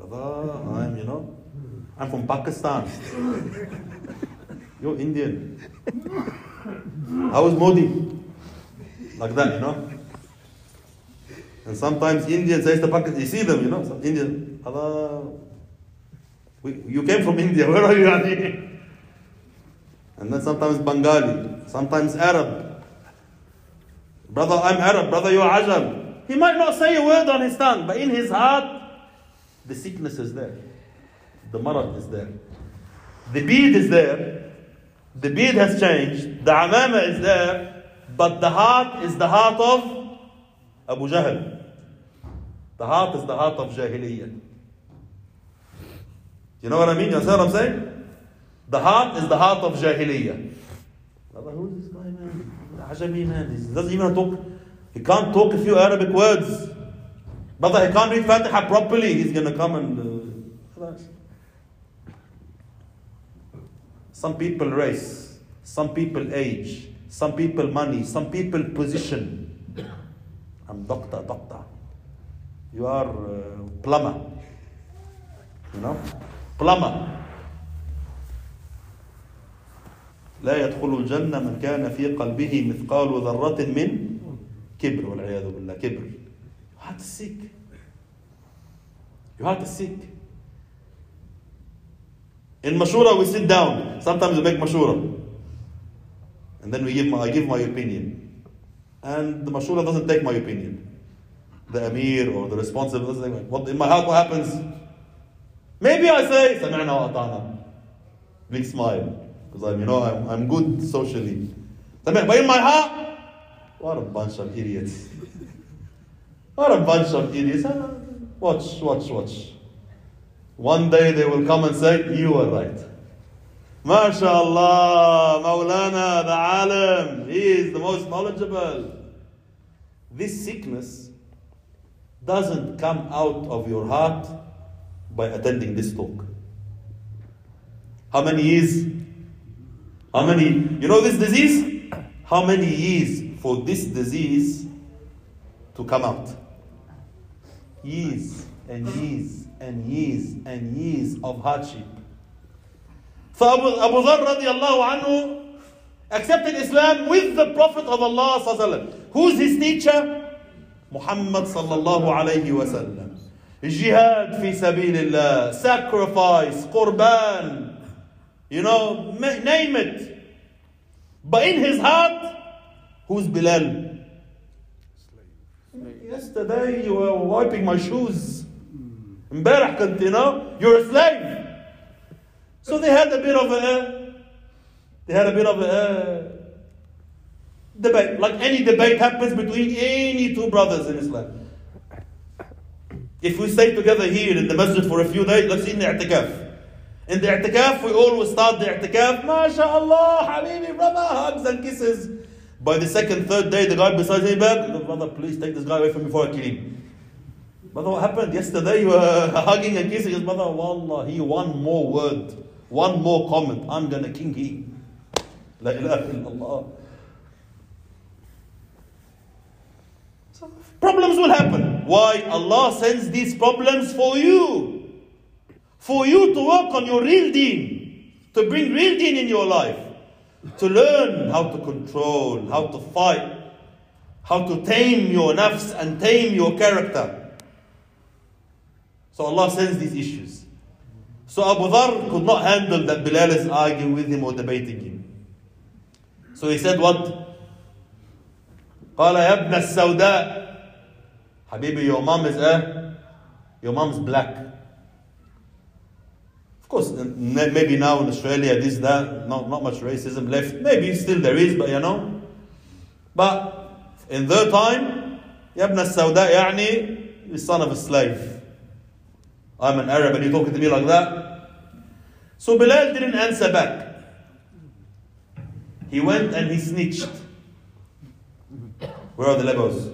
I'm, you know, I'm from Pakistan. You're Indian. How was Modi? Like that, you know? And sometimes Indian says to Pakistan, you see them, you know, some Indian, we, you came from India, where are you? And then sometimes Bengali, sometimes Arab. Brother, I'm Arab, brother, you're Ajam. He might not say a word on his tongue, but in his heart, the sickness is there. The marad is there. The bead is there. The bead has changed. The amama is there. But the heart is the heart of Abu Jahl. The heart is the heart of Jahiliyyah. You know what I mean? You understand what I'm saying? The heart is the heart of Jahiliyyah. Brother, who is this guy, man? Ajami, man. He doesn't even talk. He can't talk a few Arabic words. Brother, he can't read Fatiha properly. He's going to come and. Uh, some people race, some people age, some people money, some people position. I'm doctor, doctor. You are uh, plumber. You know? Plumber. لا يدخل الجنة من كان في قلبه مثقال ذرة من كبر والعياذ بالله كبر You have to seek. You have to seek. In Mashura, we sit down. Sometimes we make Mashura. And then we give my, I give my opinion. And the Mashura doesn't take my opinion. The Amir or the responsible doesn't take what, In my heart what happens? Maybe I say, Sami'na wa ata'na. Big smile. Because I'm, you know, I'm, I'm good socially. But in my heart, what a bunch of idiots. What a bunch of idiots. Watch, watch, watch. One day they will come and say, You are right. MashaAllah, Maulana, the Alim, he is the most knowledgeable. This sickness doesn't come out of your heart by attending this talk. How many years? How many? You know this disease? How many years for this disease to come out? Years and years and years and years of hardship. So Abu, Abu Dharr radiallahu anhu accepted Islam with the Prophet of Allah sallallahu Who's his teacher? Muhammad sallallahu alayhi wasallam. Jihad fi sabilillah, sacrifice, qurban, you know, name it. But in his heart, who's Bilal? Yesterday you were wiping my shoes. Mbarah could, you know, you're a slave. So they had a bit of a, they had a bit of a debate. Like any debate happens between any two brothers in Islam. If we stay together here in the masjid for a few days, let's see in the i'tikaf. In the i'tikaf, we always start the i'tikaf, MashaAllah, Habibi, brother, hugs and kisses. By the second, third day, the guy beside him back, brother, please take this guy away from me before I kill him. Brother, what happened? Yesterday you were hugging and kissing his brother. Wallah, he one more word, one more comment. I'm gonna king him. La ilaha illallah. So, problems will happen. Why? Allah sends these problems for you. For you to work on your real deen. To bring real deen in your life. To learn how to control, how to fight, how to tame your nafs and tame your character. So Allah sends these issues. So Abu Dhar could not handle that Bilal is arguing with him or debating him. So he said what? قال يا ابن السوداء حبيبي your mom is eh? Your mom's black. Of course, maybe now in Australia, this, that, not, not much racism left. Maybe still there is, but you know. But in their time, يا ابن السوداء يعني the son of a slave. I'm an Arab and you're talking to me like that. So Bilal didn't answer back. He went and he snitched. Where are the Legos?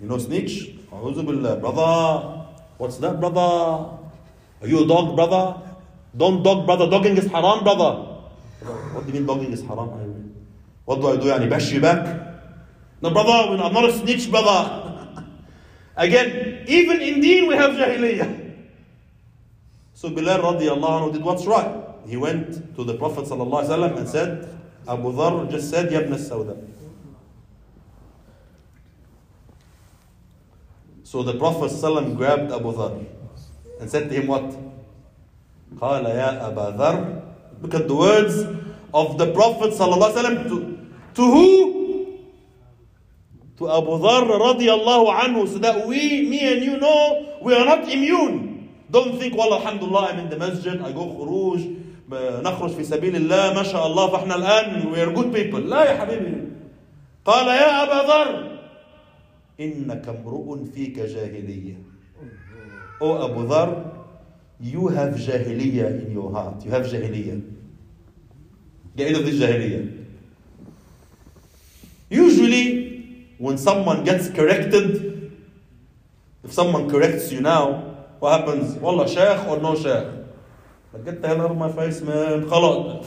You know snitch? Brother, what's that, brother? Are you a dog, brother? Don't dog, brother. Dogging is haram, brother. What do you mean dogging is haram? What do I do? Yani bash you back? No, brother, I'm not a snitch, brother. Again, even in deen we have jahiliyyah. So Bilal radiallahu anhu did what's right. He went to the Prophet sallallahu alaihi wasallam and said, Abu Dhar just said, Ya ibn al-Sawda. So the Prophet ﷺ grabbed Abu Dhar and said to him what? قال يا أبا ذر Look at the words of the Prophet ﷺ to, to who? To Abu Dhar radiallahu anhu so that we, me and you know we are not immune. Don't think, well, alhamdulillah, I'm in the masjid, I go khuruj, نخرج في سبيل الله ما شاء الله فاحنا الآن we are good people. لا يا حبيبي. قال يا أبا ذر إنك امرؤ فيك جاهلية. Oh Abu Dhar, you have jahiliyyah in your heart. You have jahiliyyah. Get rid of this jahiliyyah. Usually, when someone gets corrected, if someone corrects you now, what happens? Wallah, sheikh or no sheikh? Like, get the hell out of my face, man. خلاص.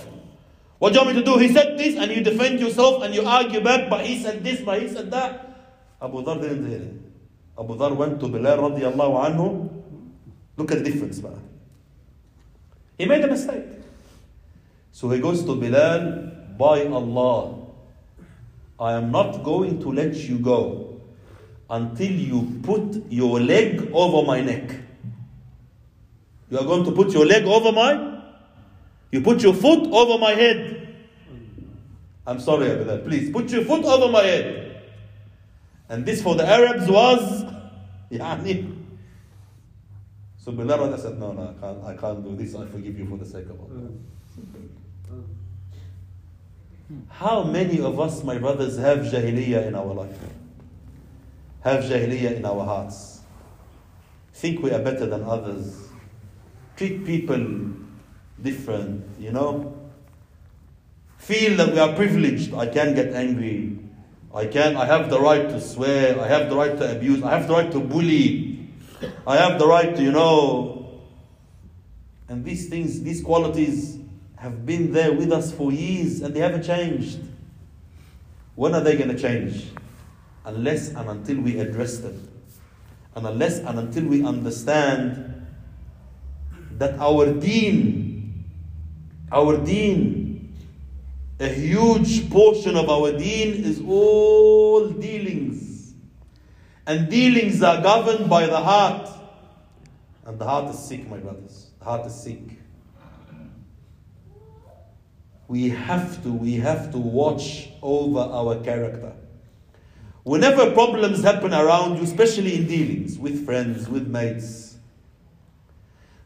What do you want me to do? He said this, and you defend yourself and you argue back, but he said this, but he said that. Abu Dhar didn't hear it. Abu Dhar went to Bilal radiallahu anhu. Look at the difference, man. He made a mistake. So he goes to Bilal, by Allah, I am not going to let you go until you put your leg over my neck. You are going to put your leg over my, you put your foot over my head. I'm sorry, Bilal. Please put your foot over my head. And this for the Arabs was, يعني. So Bilal said, no, no, I can't, I can't do this. I forgive you for the sake of Allah. How many of us, my brothers, have jahiliyyah in our life? Have jahiliyyah in our hearts? Think we are better than others? Treat people different, you know? Feel that we are privileged. I can get angry. I can, I have the right to swear. I have the right to abuse. I have the right to bully. I have the right to, you know. And these things, these qualities have been there with us for years and they haven't changed. When are they going to change? Unless and until we address them. And unless and until we understand that our deen, our deen, a huge portion of our deen is all dealings. And dealings are governed by the heart. And the heart is sick, my brothers. The heart is sick. We have to, we have to watch over our character. Whenever problems happen around you, especially in dealings with friends, with mates,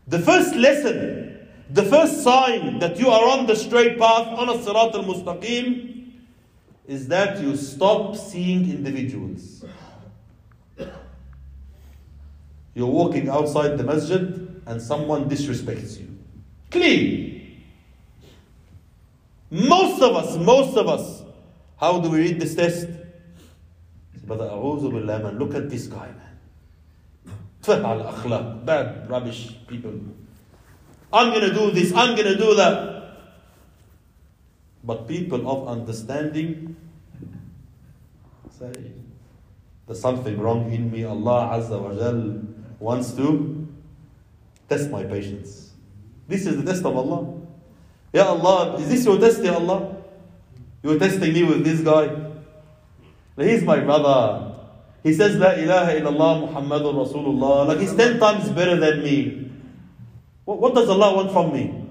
the first lesson, the first sign that you are on the straight path, on a Sirat al Mustaqim, is that you stop seeing individuals. You're walking outside the masjid and someone disrespects you. Clean. Most of us, most of us, how do we read this test? Brother, look at this guy, man. Al akhlaq, bad, rubbish people. I'm going to do this, I'm going to do that. But people of understanding say, There's something wrong in me. Allah Azza wa Jal wants to test my patience. This is the test of Allah. Ya Allah, is this your test, Ya Allah? You're testing me with this guy. He's my brother. He says, La ilaha illallah Muhammadun Rasulullah. Like he's ten times better than me. What, what does Allah want from me?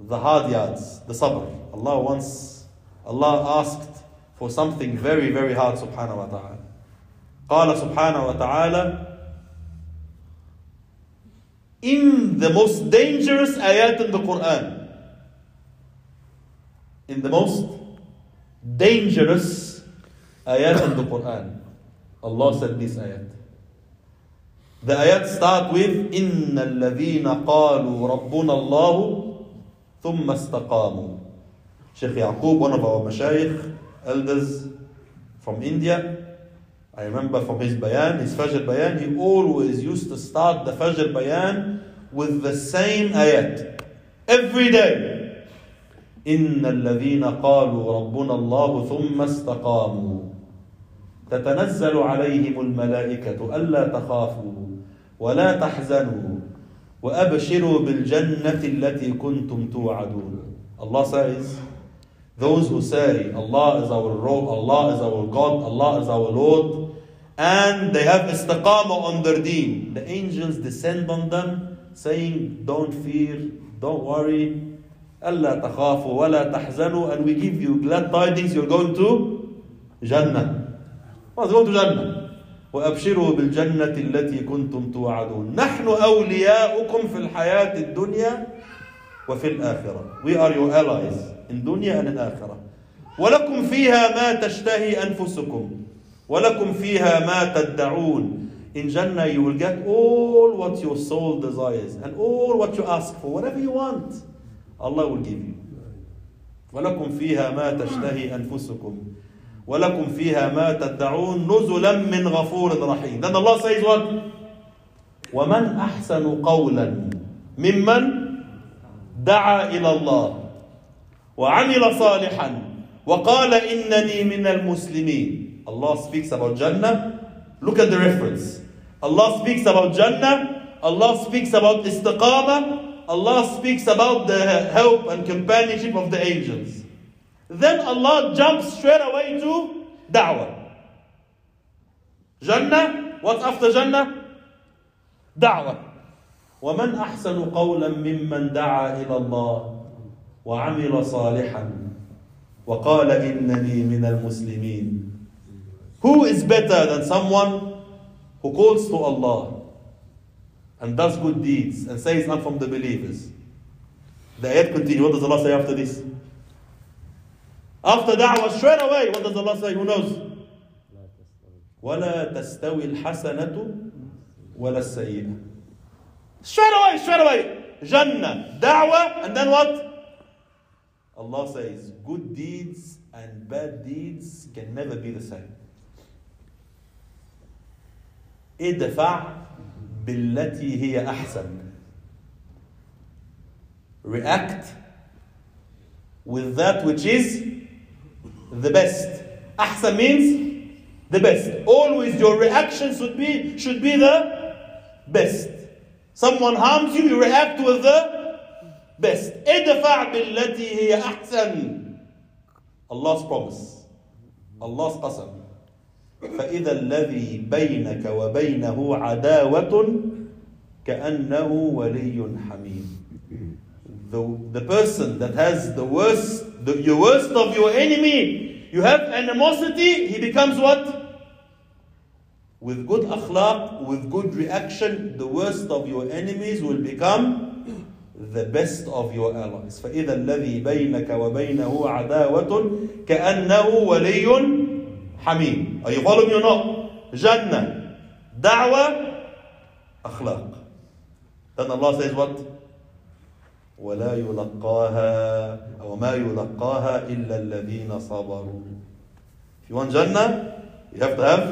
The hard yards, the sabr. Allah wants, Allah asked for something very, very hard, subhanahu wa ta'ala. قال سبحانه وتعالى in the most dangerous ayat in the Quran, in the most dangerous ayat in the Quran, Allah said this ayat. The ayat start with إن الذين قالوا ربنا الله ثم استقاموا. Sheikh Yaqub, one of our mashayikh, elders, from India. I remember from his bayan, his Fajr bayan, he always used to start the Fajr bayan with the same ayat. Every day. إن الذين قالوا ربنا الله ثم استقاموا تتنزل عليهم الملائكة ألا تخافوا ولا تحزنوا وأبشروا بالجنة التي كنتم توعدون Allah says those who say Allah is our Lord, Allah is our God, Allah is our Lord and they have istiqamah on their deen the angels descend on them saying don't fear, don't worry ألا تخافوا ولا تحزنوا and we give you glad tidings you're going to Jannah to Jannah وأبشروا بالجنة التي كنتم توعدون نحن أولياؤكم في الحياة الدنيا وفي الآخرة we are your allies in dunya and in آخرة ولكم فيها ما تشتهي أنفسكم ولكم فيها ما تدعون in Jannah you will get all what your soul desires and all what you ask for whatever you want Allah will give you ولكم فيها ما تشتهي أنفسكم ولكم فيها ما تدعون نزلا من غفور رحيم then Allah says what ومن أحسن قولا ممن دعا إلى الله وعمل صالحا وقال إنني من المسلمين Allah speaks about Jannah look at the reference Allah speaks about Jannah Allah speaks about istiqamah Allah speaks about the help and companionship of the angels then Allah jumps straight away to da'wah. Jannah, what's after Jannah? Da'wah. ومن أحسن قولا ممن دعا إلى الله وعمل صالحا وقال إنني من المسلمين Who is better than someone who calls to Allah and does good deeds and says I'm from the believers? The ayat continues. What does Allah say after this? After da'wah, straight away, what does Allah say? Who knows? ولا تستوي الحسنة ولا السيئة. Straight away, straight away. Jannah, da'wah, and then what? Allah says, good deeds and bad deeds can never be the same. ادفع بالتي هي أحسن. React with that which is the best. Ahsan means the best. Always your reaction should be should be the best. Someone harms you, you react with the best. ادفع بالتي هي أحسن. Allah's promise. Allah's qasam. فإذا الذي بينك وبينه عداوة كأنه ولي حميم. The, the person that has the worst, the your worst of your enemy, you have animosity, he becomes what? With good akhlaq, with good reaction, the worst of your enemies will become the best of your allies. فإذا الذي بينك وبينه عداوة كأنه ولي حميم. Are you following me or not? Jannah, da'wah, akhlaq. Then Allah says what? ولا يلقاها أو ما يلقاها إلا الذين صبروا. If you want Jannah, you have to have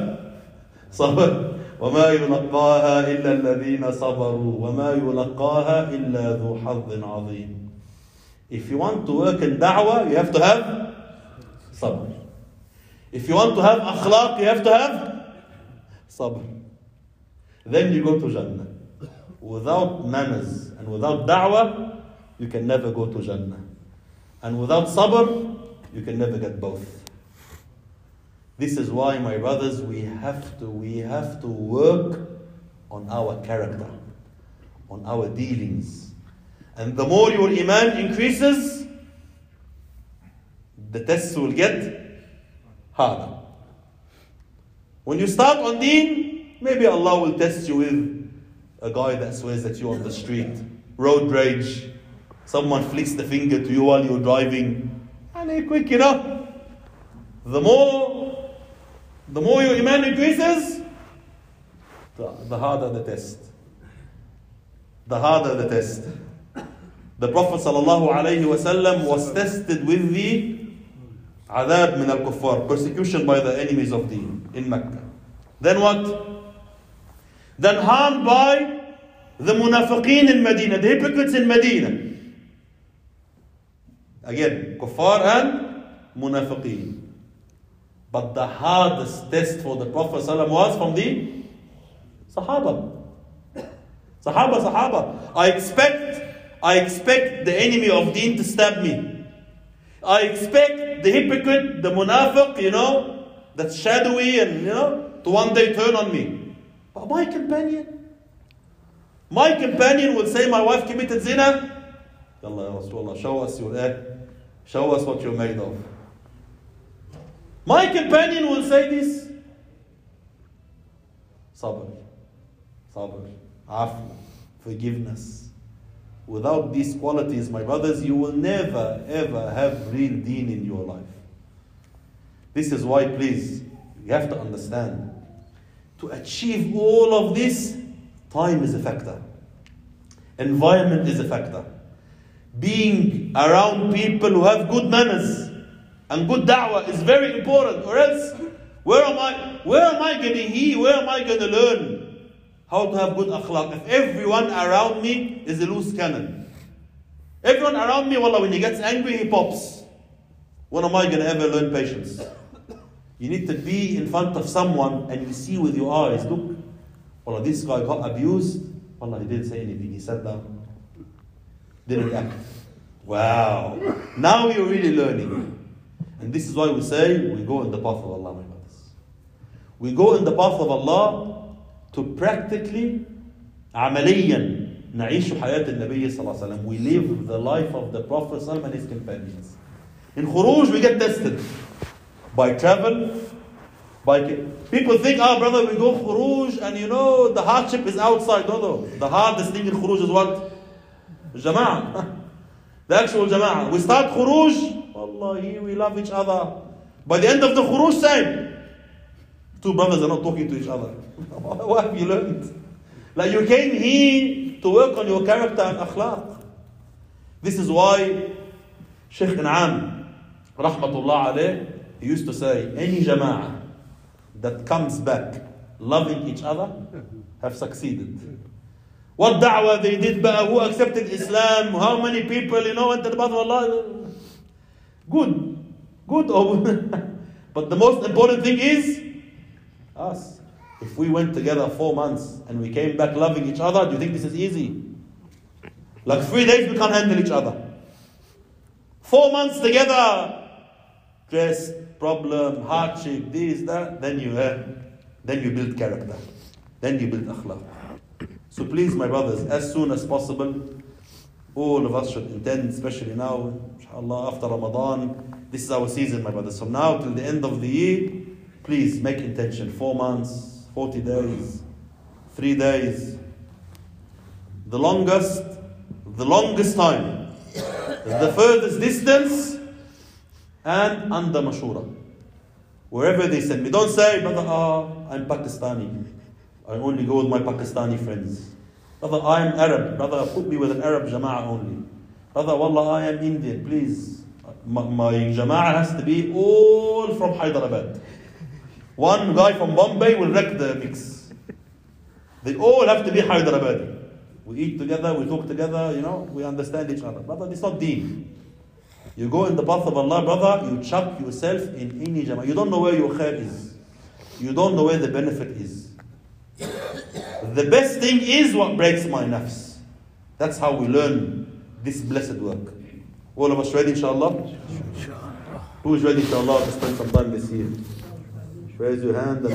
صبر. وما يلقاها إلا الذين صبروا وما يلقاها إلا ذو حظ عظيم. If you want to work in da'wah, you have to have sabr. If you want to have akhlaq, you have to have sabr. Then you go to Jannah. Without manners and without da'wah, you can never go to Jannah. And without sabr, you can never get both. This is why, my brothers, we have to we have to work on our character, on our dealings. And the more your iman increases, the tests will get harder. When you start on deen, maybe Allah will test you with a guy that swears at you on the street, road rage, Someone flicks the finger to you while you're driving. And you quick it up. The more, the more your iman increases, the, the harder the test. The harder the test. The Prophet sallallahu alaihi wasallam was tested with the adhab min al-kuffar, persecution by the enemies of deen in Mecca. Then what? Then harmed by the munafiqeen in Medina, the hypocrites in Medina again kuffar and munafiqeen but the hardest test for the Prophet ﷺ was from the Sahaba. Sahaba, Sahaba. I expect, I expect the enemy of deen to stab me. I expect the hypocrite, the munafiq, you know, that's shadowy and, you know, to one day turn on me. But my companion, my companion will say, my wife committed zina. Yalla, Rasulullah, show us your, show us what you're made of. My companion will say this. Sabr, sabr, afu, forgiveness. Without these qualities, my brothers, you will never ever have real deen in your life. This is why, please, you have to understand. To achieve all of this, time is a factor. Environment is a factor. Being around people who have good manners and good da'wah is very important. Or else, where am I? Where am I to hear? Where am I going to learn how to have good akhlaq? If everyone around me is a loose cannon, everyone around me, wallah, when he gets angry, he pops. When am I to ever learn patience? You need to be in front of someone and you see with your eyes, look, wallah, this guy got abused. Wallah, he didn't say anything. He sat down, didn't react. Wow. Now you're really learning. And this is why we say we go in the path of Allah, my brothers. We go in the path of Allah to practically, عمليا نعيش حياة النبي صلى الله عليه وسلم. We live the life of the Prophet صلى الله عليه وسلم and his companions. In Khuruj, we get tested by travel, by people think, ah, brother, we go Khuruj and you know the hardship is outside. No, no. The hardest thing in Khuruj is what? Jama'ah. The actual Jama'ah. We start Khuruj, Wallahi, we love each other. By the end of the Khuruj, same. Two brothers are not talking to each other. what have you learned? Like you came here to work on your character and akhlaq. This is why Sheikh An'am, rahmatullah alayh, he used to say, any jama'ah that comes back loving each other have succeeded. What da'wah they did, who accepted Islam, how many people, you know, went to the path of Allah. Good. Good. Oh, but the most important thing is us. If we went together four months and we came back loving each other, do you think this is easy? Like three days we can't handle each other. Four months together, stress, problem, hardship, this, that, then you, uh, then you build character. Then you build akhlaq. So please, my brothers, as soon as possible, all of us should intend, especially now, inshallah, after Ramadan. This is our season, my brothers. From now till the end of the year, please make intention. Four months, 40 days, three days. The longest, the longest time, the furthest distance, and under Mashura. Wherever they send me. Don't say, brother, ah, I'm Pakistani. I only go with my Pakistani friends. Brother, I am Arab. Brother, put me with an Arab Jama'ah only. Brother, Wallah, I am Indian. Please. My, my Jama'ah has to be all from Hyderabad. One guy from Bombay will wreck the mix. They all have to be Hyderabadi. We eat together, we talk together, you know, we understand each other. Brother, it's not deen. You go in the path of Allah, brother, you chuck yourself in any jama'ah. You don't know where your khair is. You don't know where the benefit is. The best thing is what breaks my nafs. That's how we learn this blessed work. All of us ready, inshallah? Who is ready, inshallah, to spend some time this year? Raise your hand.